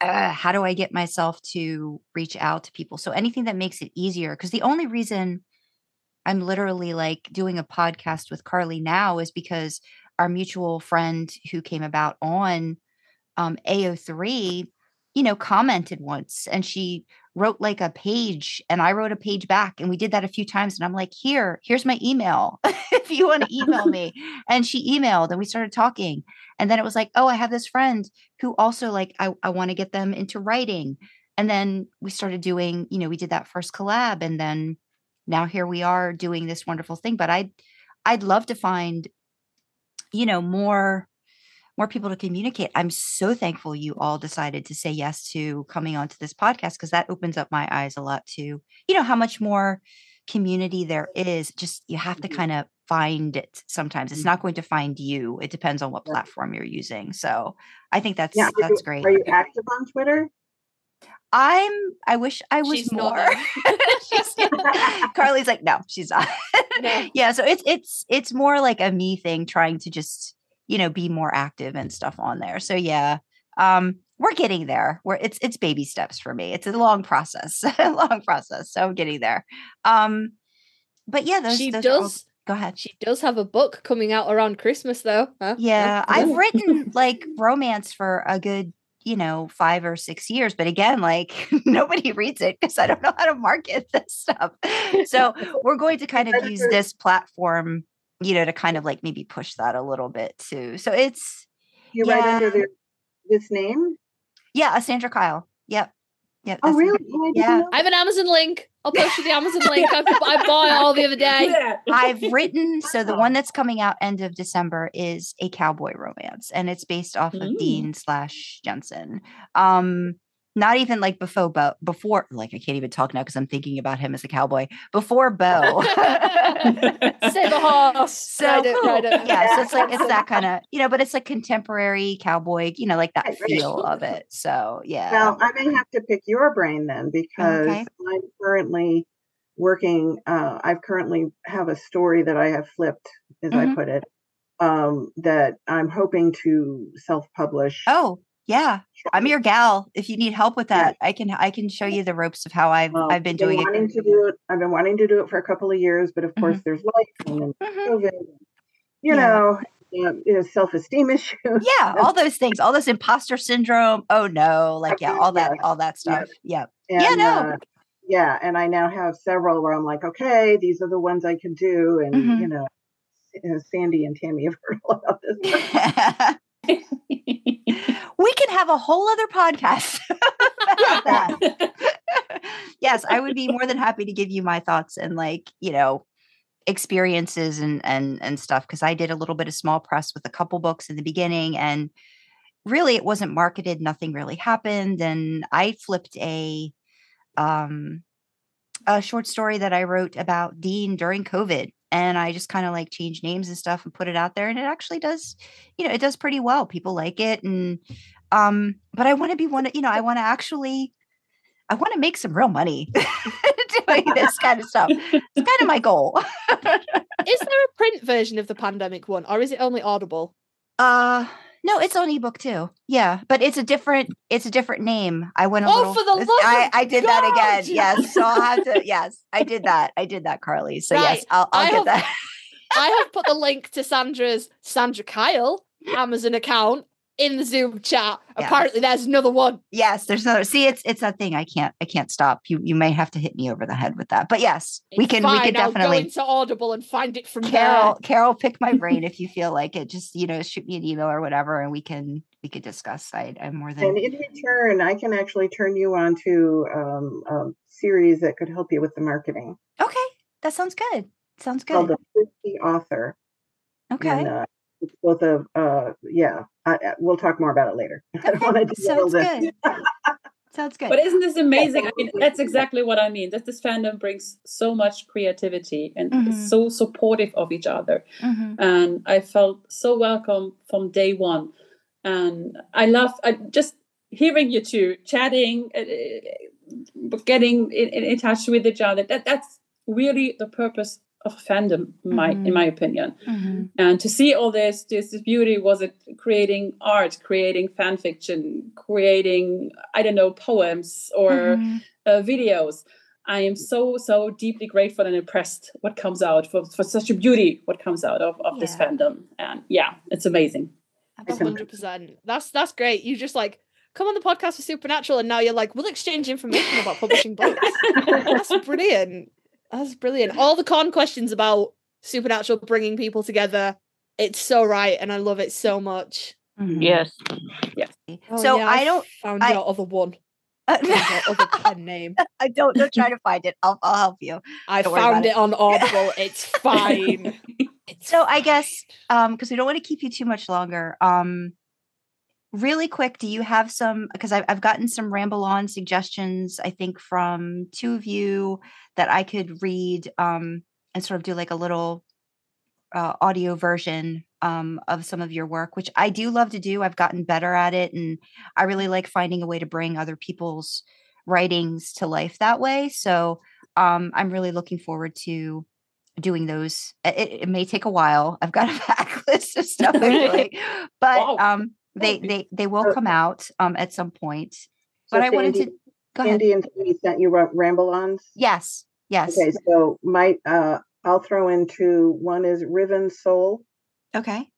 uh, how do I get myself to reach out to people? So anything that makes it easier. Because the only reason I'm literally like doing a podcast with Karlee now is because our mutual friend who came about on um, AO3, you know, commented once and she wrote like a page and I wrote a page back and we did that a few times and I'm like, here, here's my email if you want to email me. And she emailed and we started talking. And then it was like, oh, I have this friend who also like I, I want to get them into writing. And then we started doing, you know, we did that first collab and then now here we are doing this wonderful thing. But I'd I'd love to find, you know, more more people to communicate. I'm so thankful you all decided to say yes to coming onto this podcast because that opens up my eyes a lot to, you know, how much more community there is. Just you have to Mhm. kind of find it sometimes. It's Mhm. not going to find you. It depends on what platform you're using. So I think that's Yeah, that's you, great. Are you active on Twitter? I'm I wish I was She's more. She's- Karlee's like, no, she's not. No. yeah, so it's it's it's more like a me thing trying to just, you know, be more active and stuff on there. So yeah. Um we're getting there. We're it's it's baby steps for me. It's a long process. a long process. So I'm getting there. Um but yeah, those, she those are all- does go ahead. she does have a book coming out around Christmas though. Huh? Yeah? I've written like romance for a good you know, five or six years. But again, like nobody reads it because I don't know how to market this stuff. So we're going to kind of use this platform, you know, to kind of like maybe push that a little bit too. So it's You write under Yeah. their, this name? yeah, Sandra Kyle. Yep. Yep. Oh, really? I Yeah. I have an Amazon link. I'll post you the Amazon link. I, I bought all the other day. Yeah. I've written so the one that's coming out end of December is a cowboy romance, and it's based off of Dean slash Jensen. Um, not even like before Bo before like I can't even talk now because I'm thinking about him as a cowboy before Bo. Save a horse. so ride it, cool. ride it. yeah, so it's like it's that kind of you know, but it's like contemporary cowboy, you know, like that Right, right. feel of it. So yeah. Well, I may have to pick your brain then because Okay. I'm currently working. Uh, I've currently have a story that I have flipped, as I Mhm. put it, um, that I'm hoping to self-publish. oh yeah, I'm your gal. If you need help with Yeah. that, I can I can show you the ropes of how I've Um, I've been doing wanting it. to do it. I've been wanting to do it for a couple of years, but of Mhm. course, there's life and Mhm. COVID. You Yeah. know, yeah, you know, self-esteem issues. yeah all those things all this imposter syndrome oh no like yeah all that yeah, all that yeah. stuff yeah And, Yeah, no. uh, yeah, and I now have several where I'm like, okay, these are the ones I can do, and Mhm. you know, uh, Sandy and Tammy have heard all about this. we can have a whole other podcast about that. Yes i would be more than happy to give you my thoughts and like you know experiences and and and stuff because i did a little bit of small press with a couple books in the beginning and really it wasn't marketed nothing really happened and i flipped a um a short story that i wrote about dean during covid and i just kind of like change names and stuff and put it out there and it actually does you know it does pretty well. People like it and um but i want to be one of you know i want to actually i want to make some real money doing this kind of stuff. It's kind of my goal. Is there a print version of the pandemic one, or is it only Audible? uh no it's on ebook too. Yeah but it's a different it's a different name. I went a Oh, little for the love i i did that again. Yes so i'll have to yes i did that i did that Karlee. So yes i'll, I'll get have- that. I have put the link to Sandra's Sandra Kyle Amazon account in the Zoom chat. Yes. Apparently, there's another one. yes there's another see it's it's that thing i can't i can't stop you you may have to hit me over the head with that but yes we It's can we fine, can I'll go definitely into Audible and find it from Carole, there. Carole, pick my brain if you feel like it. Just you know, shoot me an email or whatever, and we can we could discuss. I, I'm more than. And in return, I can actually turn you on to um, a series that could help you with the marketing okay. That sounds good. Sounds called good. The Thrifty Author. Okay, And, uh, it's both of, uh, yeah, I, I- we'll talk more about it later. I don't want to sounds good. sounds good. But isn't this amazing? I mean, that's exactly what I mean. That this fandom brings so much creativity and Mhm. is so supportive of each other. Mhm. And I felt so welcome from day one. And I love I just hearing you two chatting, uh, uh, getting in, in in touch with each other. That that's really the purpose of fandom, in my Mhm. in my opinion Mhm. and to see all this this beauty was it creating art creating fan fiction creating i don't know poems or Mhm. uh, videos i am so so deeply grateful and impressed what comes out for, for such a beauty what comes out of, of this fandom and yeah it's amazing Absolutely. hundred percent. That's that's great. You just like come on the podcast for Supernatural, and now you're like, we'll exchange information about publishing books. that's brilliant. That's brilliant. All the con questions about Supernatural bringing people together. It's so right, and I love it so much. Mhm. Yes. Oh, So yeah, I don't- found I- your other one. Found your other pen name. I don't don't try to find it. I'll I'll help you. I Don't found it. it on Audible. It's fine. It's So I guess um because we don't want to keep you too much longer. Um really quick, do you have some because I've I've gotten some ramble on suggestions, I think, from two of you that I could read um and sort of do like a little uh, audio version um, of some of your work, which I do love to do. I've gotten better at it, and I really like finding a way to bring other people's writings to life that way. So um, I'm really looking forward to doing those. It, it may take a while. I've got a backlist of stuff I'm but Wow. um, they they they will come out um, at some point. So But I wanted to go ahead. Andy and Tammy sent you ramble-ons. Yes, yes. Okay, so my uh, I'll throw into one is Riven Soul, Okay.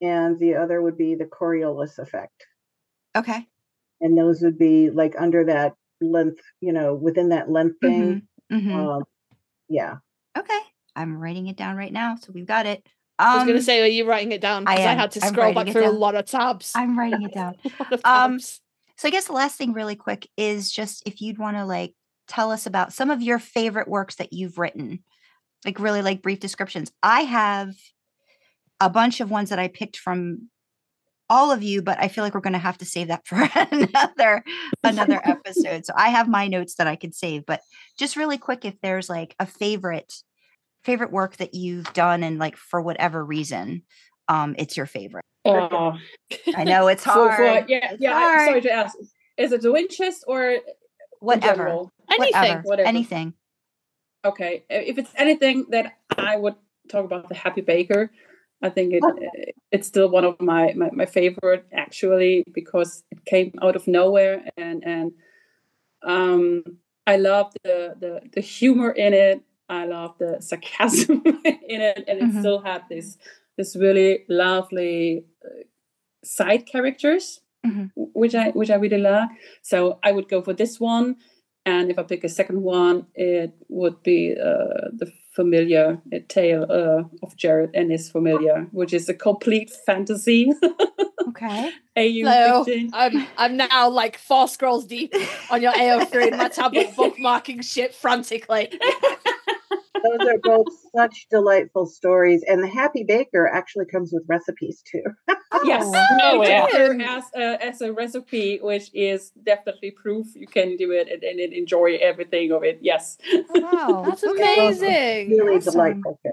and the other would be the Coriolis effect. Okay. and those would be like under that length, you know, within that length thing. Mhm. Um, yeah. Okay. I'm writing it down right now. So we've got it. I was Um, going to say, are you writing it down? I Because I, am. had to scroll back through a down. lot of tabs. I'm writing it down. A Um. So I guess the last thing really quick is just if you'd want to like tell us about some of your favorite works that you've written. Like really like brief descriptions. I have a bunch of ones that I picked from all of you, but I feel like we're going to have to save that for another another episode. So I have my notes that I could save, but just really quick if there's like a favorite favorite work that you've done and like for whatever reason um it's your favorite. Uh, I know it's hard. for- yeah, It's yeah. I'm hard. sorry to ask. Is it the Winchester or whatever. Anything. Whatever. Whatever. Anything. Okay, if it's anything that I would talk about, the Happy Baker. I think it, it's still one of my, my my favorite actually because it came out of nowhere and and um I love the the the humor in it. I love the sarcasm in it, and it Mhm. still had this this really lovely uh, side characters, Mhm. which I which I really like. So I would go for this one, and if I pick a second one, it would be uh, the familiar tale uh, of Jared and his familiar, which is a complete fantasy. Okay. AU No, fiction. I'm I'm now like four scrolls deep on your AO3 and my tablet bookmarking shit frantically. Those are both such delightful stories. And the Happy Baker actually comes with recipes too. Yes, Oh, oh it's yeah. there as a, as a recipe, which is definitely proof you can do it and, and enjoy everything of it. Yes. Oh, wow. That's amazing. really Awesome. delightful fics.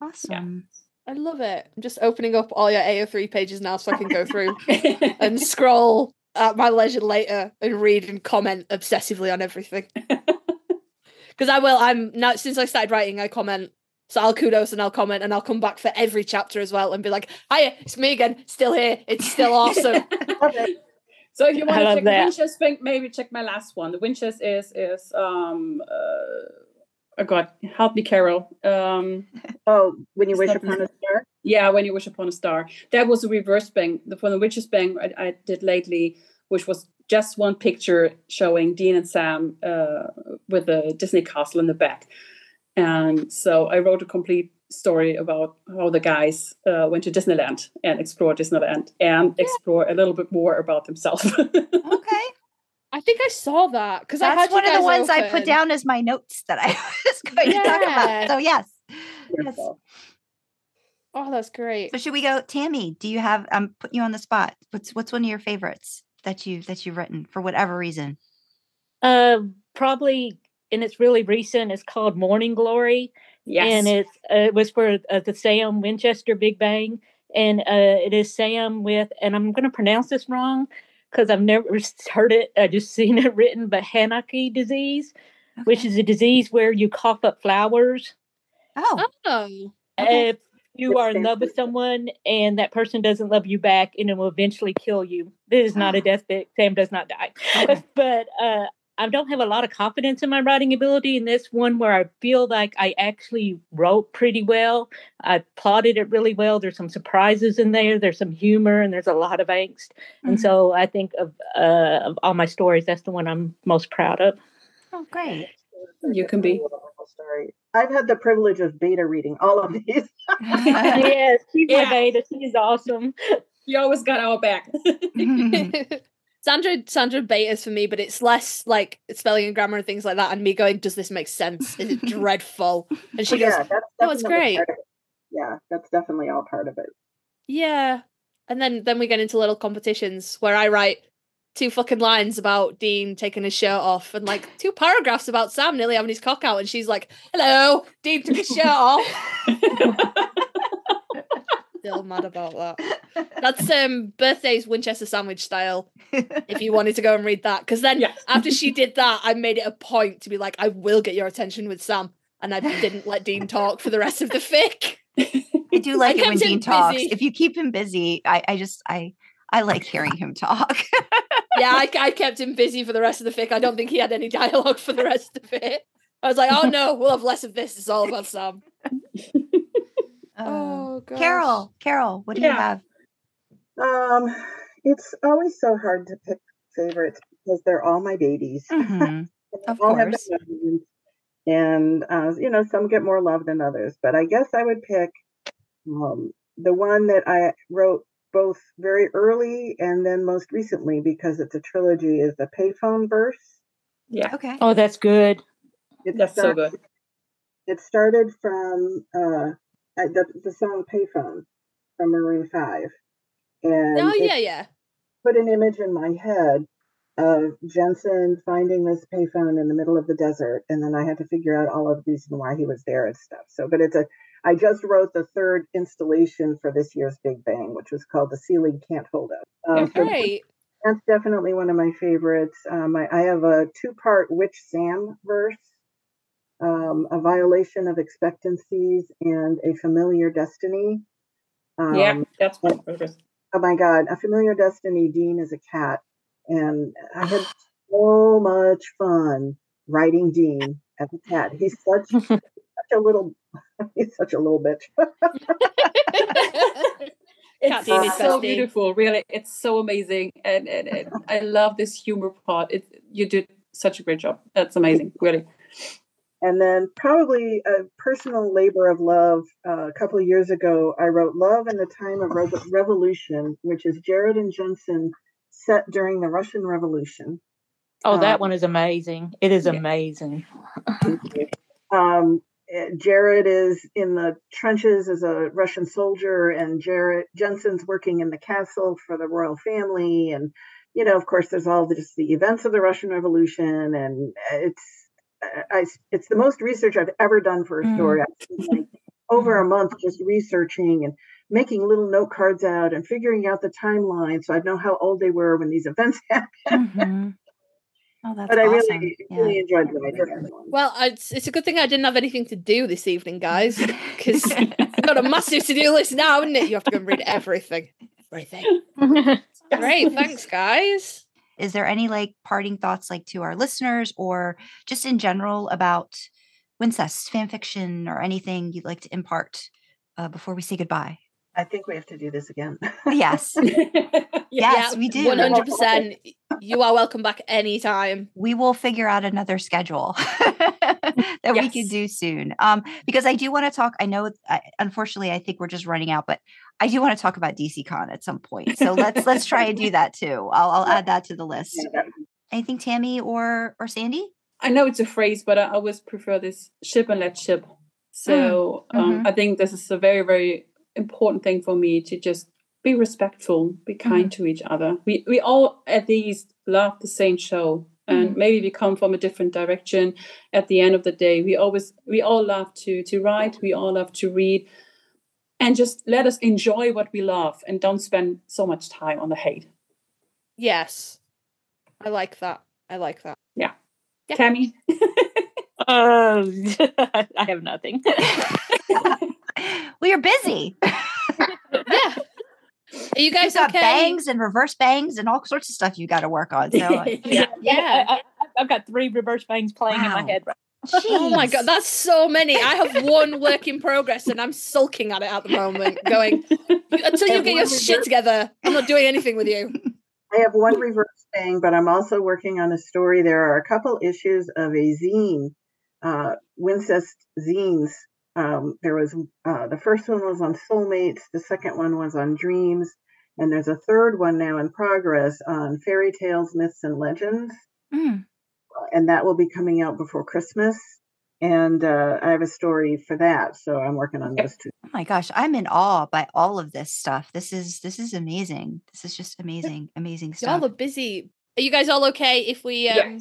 Awesome. I love it. I'm just opening up all your AO3 pages now so I can go through and scroll at my leisure later and read and comment obsessively on everything. Because I will. I'm now since I started writing, I comment. So I'll kudos and I'll comment and I'll come back for every chapter as well and be like, "Hiya, it's me again. Still here. It's still awesome." So if you want to check the that. Winchester thing, maybe check my last one. The Winchester is is um uh oh god, help me, Carole. Um Oh, when you wish upon a star. yeah, when you wish upon a star. That was a reverse bang. The for the Witches bang I, I did lately, which was just one picture showing Dean and Sam uh, with the Disney castle in the back. And so I wrote a complete story about how the guys uh, went to Disneyland and explored Disneyland and explore a little bit more about themselves. Okay. I think I saw that because I had That's one of the guys ones I put down as my notes that I was going to talk about. So yes. Yes. Oh, that's great. So should we go, Tammy? Do you have? I'm putting you on the spot. What's what's one of your favorites that you that you've written for whatever reason? Uh, probably, and it's really recent. It's called Morning Glory, yes. and it's uh, it was for uh, the Sam Winchester Big Bang, and uh, it is Sam with, and I'm going to pronounce this wrong because I've never heard it. I just seen it written, but Hanaki disease, which is a disease where you cough up flowers. oh, Oh, Okay. If you are in love with someone and that person doesn't love you back, and it will eventually kill you. This is not a death bit. Sam does not die, Okay. but uh, I don't have a lot of confidence in my writing ability. In this one, where I feel like I actually wrote pretty well, I plotted it really well. There's some surprises in there. There's some humor, and there's a lot of angst. And Mhm. so I think of uh, of all my stories, that's the one I'm most proud of. oh, great. You can be. Wonderful story. I've had the privilege of beta reading all of these. yes, she's Yeah. my beta. She's awesome. you always got our back. Sandra Sandra betas for me, but it's less like spelling and grammar and things like that, and me going, "Does this make sense? Is it dreadful?" And she goes, yeah, that's "No, it's great." it. Yeah, that's definitely all part of it. Yeah. And then then we get into little competitions where I write two fucking lines about Dean taking his shirt off and like two paragraphs about Sam nearly having his cock out and she's like, "Hello, Dean took his shirt off." Still mad about that. That's um birthdays Winchester sandwich style. If you wanted to go and read that, because then Yes. after she did that, I made it a point to be like, "I will get your attention with Sam," and I didn't let Dean talk for the rest of the fic. I do like it when kept him Dean talks. If you keep him busy, I, I just I I like hearing him talk. yeah, I, I kept him busy for the rest of the fic. I don't think he had any dialogue for the rest of it. I was like, oh no, we'll have less of this. It's all about Sam. Uh, gosh. Carole, Carole, what do you have? Um, it's always so hard to pick favorites because they're all my babies. Mhm. Of all course. their moments, and uh, you know some get more love than others. But I guess I would pick um, the one that I wrote both very early and then most recently because it's a trilogy. Is the payphone verse? Yeah, Okay. Oh, that's good. It that's so good. It started from uh, the the song "Payphone" from Maroon Five, and Oh yeah, yeah. put an image in my head of Jensen finding this payphone in the middle of the desert, and then I had to figure out all of the reason why he was there and stuff. So, but it's a I just wrote the third installation for this year's Big Bang, which was called "The Ceiling Can't Hold Us." Um, so that's definitely one of my favorites. Um, I, I have a two-part "Witch Sam" verse, um, a violation of expectancies, and a familiar destiny. Um, yeah, that's my favorite. oh my god a familiar destiny dean is a cat and i had so much fun writing dean as a cat he's such such a little he's such a little bitch It's Dean so bestie. beautiful, really. It's so amazing, and, and, and I love this humor part. It, you did such a great job. That's amazing, really. and then probably a personal labor of love uh, a couple of years ago i wrote love in the time of Revo- revolution which is jared and jensen set during the russian revolution Oh, that Um, one is amazing. It is Yeah. amazing. um, Jared is in the trenches as a Russian soldier, and Jared Jensen's working in the castle for the royal family. And you know, of course, there's all the, just the events of the Russian Revolution, and it's I, it's the most research I've ever done for a Mm. story. I've spent like over a month just researching and making little note cards out and figuring out the timeline so I'd know how old they were when these events happened. Mhm. Oh, that's but I really, Yeah. really enjoyed writing that. Well, it's, it's a good thing I didn't have anything to do this evening, guys, because I've got a massive to do list now, isn't it? You have to go and read everything. Everything. Great. Thanks, guys. Is there any like parting thoughts, like to our listeners, or just in general about Wincest fan fiction, or anything you'd like to impart uh, before we say goodbye? I think we have to do this again. Yes, yeah. yes, we do. 100%. You are welcome back anytime. we will figure out another schedule that we can do soon. Um, because I do want to talk. I know, I, unfortunately, I think we're just running out, but I do want to talk about DC Con at some point. So let's let's try and do that too. I'll, I'll add that to the list. Anything, Tammy or or Sandy? I know it's a phrase, but I always prefer this ship and let ship. So um, mhm. I think this is a very, very important thing for me to just be respectful, be mm-hmm. kind to each other. We we all at least love the same show, and mm-hmm. maybe we come from a different direction. At the end of the day, we always we all love to to write, we all love to read, and just let us enjoy what we love, and don't spend so much time on the hate. Yes. I like that. I like that. Yeah. Tammy, Oh, I have nothing. well, you're busy. Yeah. Are you You've guys got okay? bangs and reverse bangs and all sorts of stuff you got to work on. So, uh, yeah. Yeah. I, have got three reverse bangs playing in my head. Right. Oh my god, that's so many. I have one work in progress and I'm sulking at it at the moment, going, until you get your one shit together, I'm not doing anything with you. I have one reverse thing, but I'm also working on a story. There are a couple issues of a zine, uh, Wincest zines. Um, there was uh, the first one was on soulmates, the second one was on dreams, and there's a third one now in progress on fairy tales, myths, and legends, Mm. and that will be coming out before Christmas. And uh, I have a story for that, so I'm working on those two. Oh my gosh, I'm in awe by all of this stuff. This is this is amazing. This is just amazing, amazing Y'all stuff. are busy. Are you guys all okay if we um,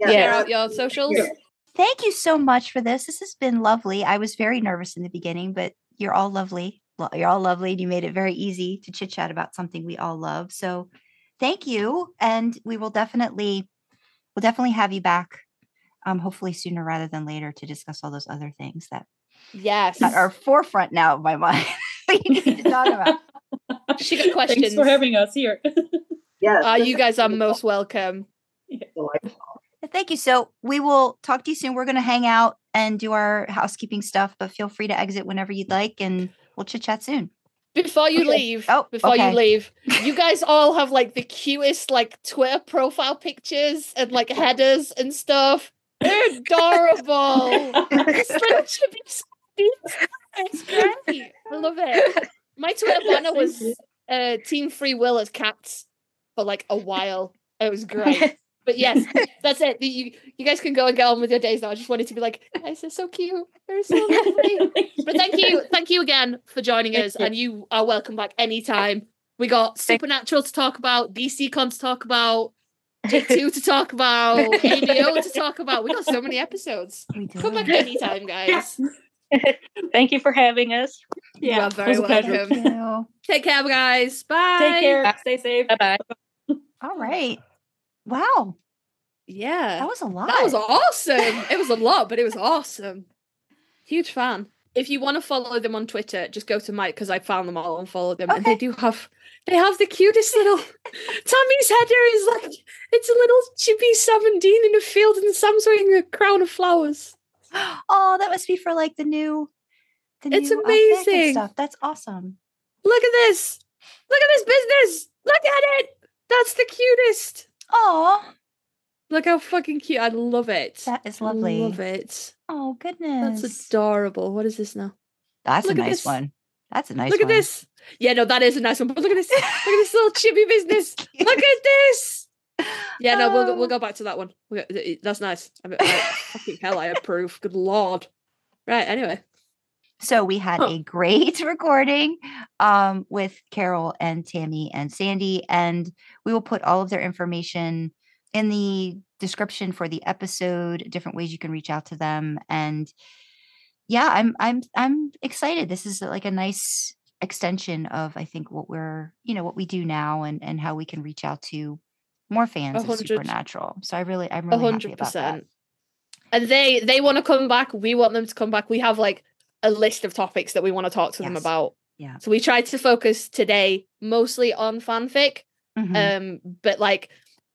Yeah. share Yeah. out your socials? Yeah. Thank you so much for this. This has been lovely. I was very nervous in the beginning, but you're all lovely. You're all lovely. and You made it very easy to chit chat about something we all love. So thank you. And we will definitely we'll definitely have you back um hopefully sooner rather than later to discuss all those other things that, Yes. that are forefront now of my mind. we need to talk about. She got questions. Thanks for having us here. Yes, Uh, you guys are most welcome. delightful. Thank you. So we will talk to you soon. We're going to hang out and do our housekeeping stuff, but feel free to exit whenever you'd like and we'll chit chat soon. Before you Okay. leave, Oh, before okay. you leave, you guys all have like the cutest like Twitter profile pictures and like headers and stuff. They're adorable. It's chippy. It's great. I love it. My Twitter banner was uh, Team Free Will as cats for like a while. It was great. But yes, that's it. You you guys can go and get on with your days now. I just wanted to be like, guys, they're so cute. They're so lovely. But thank you, thank you again for joining Thank us, you. and you are welcome back anytime. We got Supernatural to talk about, DC Con to talk about, Take Two to talk about, ABO to talk about. We got so many episodes. Come back anytime, guys. Thank you for having us. You Yeah, are very was a pleasure. welcome. Thank you. Take care, guys. Bye. Take care. Stay safe. Bye bye. All right. Wow. Yeah. That was a lot. That was awesome. It was a lot, but it was awesome. Huge fan. If you want to follow them on Twitter, just go to Mike because I found them all and follow them. And they do have they have the cutest little Tammy's header is like it's a little chippy Sam and Dean in a field and Sam's wearing a crown of flowers. Oh, that must be for like the new. The It's new, fanfic and amazing. stuff. That's awesome. Look at this. Look at this business. Look at it. That's the cutest. Oh, Look how fucking cute. I love it. that is lovely. I love it. Oh goodness. That's adorable. What is this now? That's a Look at nice one. That's a nice look one. at this. Yeah, no, that is a nice one. But look at this. Look at this little chippy business. Look at this. Yeah, no, we'll go, we'll Oh. go back to that one. We'll go- That's nice. I mean, I, fucking hell, I approve. Good lord. Right. Anyway, So we had Huh. a great recording um, with Carole and Tammy and Sandy, and we will put all of their information in the description for the episode. Different ways you can reach out to them, and yeah, I'm I'm I'm excited. This is like a nice extension of I think what we're you know what we do now and and how we can reach out to more fans of Supernatural. So I really I'm really happy hundred about that. And they they want to come back. We want them to come back. We have like a list of topics that we want to talk to them about. Yeah. So we tried to focus today mostly on fanfic. Mhm. Um, but like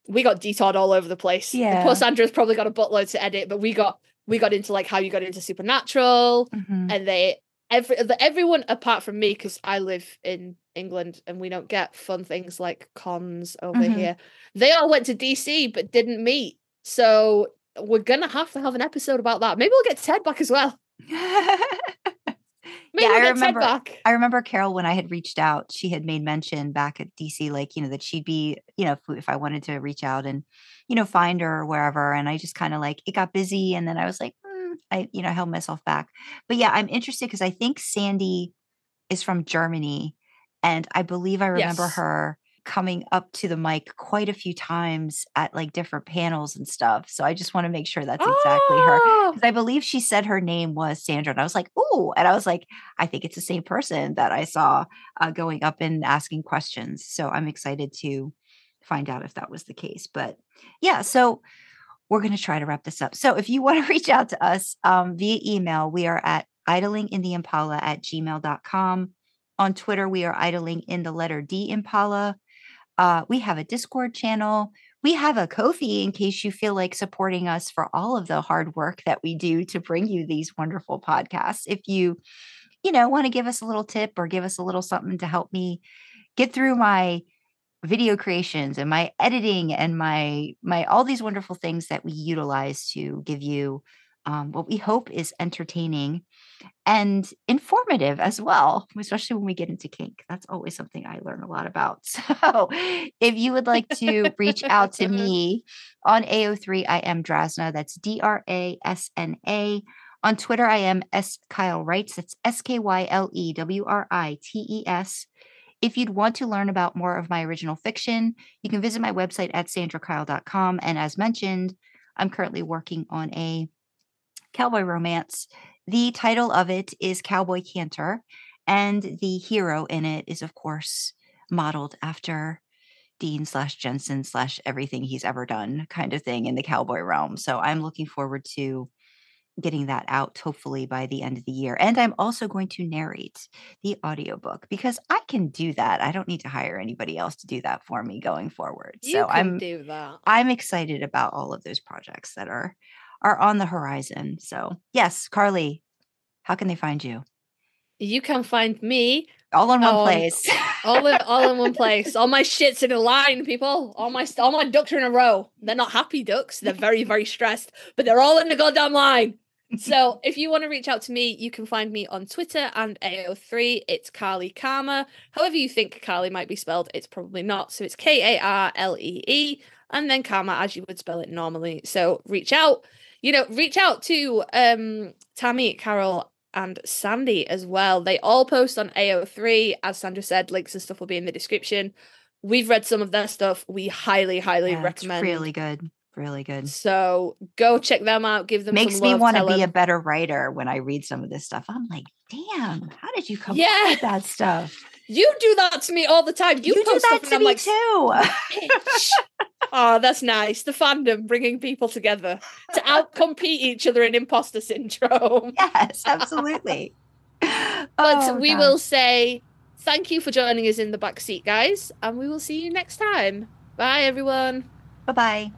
we got detoured all over the place. And Yeah. Poor Sandra's probably got a buttload to edit, but we got we got into like how you got into supernatural, Mhm. and they every the, everyone apart from me because I live in England and we don't get fun things like cons over Mhm. here. They all went to DC but didn't meet, so we're gonna have to have an episode about that. Maybe we'll get Ted back as well. Yeah, I remember- I remember Carole when I had reached out, she had made mention back at DC, like, you know, that she'd be, you know, if, if I wanted to reach out and, you know, find her or wherever. And I just kind of like, it got busy. And then I was like, mm, I, you know, held myself back. But yeah, I'm interested because I think Sandy is from Germany. And I believe I remember Yes. her coming up to the mic quite a few times at like different panels and stuff. So I just want to make sure that's exactly her. Ah! Because I believe she said her name was Sandra. And I was like, oh, and I was like, I think it's the same person that I saw uh, going up and asking questions. So I'm excited to find out if that was the case. But yeah, so we're going to try to wrap this up. So if you want to reach out to us um, via email, we are at idlingintheimpala at gmail.com. On Twitter, we are idling in the letter D Impala. Uh, we have a Discord channel. We have a Ko-fi in case you feel like supporting us for all of the hard work that we do to bring you these wonderful podcasts. If you, you know, want to give us a little tip or give us a little something to help me get through my video creations and my editing and my my all these wonderful things that we utilize to give you um, what we hope is entertaining and informative as well, especially when we get into kink. That's always something I learn a lot about. So if you would like to reach out to me on AO3, I am Drasna. That's D R A S N A. On Twitter, I am S Kyle Writes. That's S K Y L E W R I T E S. If you'd want to learn about more of my original fiction, you can visit my website at sandrakyle.com. And as mentioned, I'm currently working on a cowboy romance. The title of it is Cowboy Cantor, and the hero in it is, of course, modeled after Dean slash Jensen slash everything he's ever done kind of thing in the cowboy realm. So I'm looking forward to getting that out hopefully by the end of the year. And I'm also going to narrate the audiobook because I can do that. I don't need to hire anybody else to do that for me going forward. You so can I'm do that. I'm excited about all of those projects that are are on the horizon. So, yes, Karlee, how can they find you? You can find me all in one Um, place. all in all in one place. All my shits in a line, people. All my all my ducks are in a row. They're not happy ducks. They're very very stressed, but they're all in the goddamn line. So if you want to reach out to me, you can find me on Twitter and AO3. It's Karlee Karma. However you think Karlee might be spelled, it's probably not. So it's K A R L E E, and then Karma as you would spell it normally. So reach out. You know, reach out to um Tammy, Carole, and Sandy as well. They all post on AO3. As Sandra said, links and stuff will be in the description. We've read some of their stuff. We highly, highly Yeah, recommend. really good. Really good. So go check them out. Give them Makes me want to be a better writer when I read some of this stuff. I'm like, damn, how did you come up Yeah. with that stuff? You do that to me all the time. You, You, do that to me like, too. Oh, that's nice. The fandom bringing people together to outcompete each other in imposter syndrome. yes, absolutely. But Oh, we God. will say thank you for joining us in the back seat, guys, and we will see you next time. Bye, everyone. Bye bye.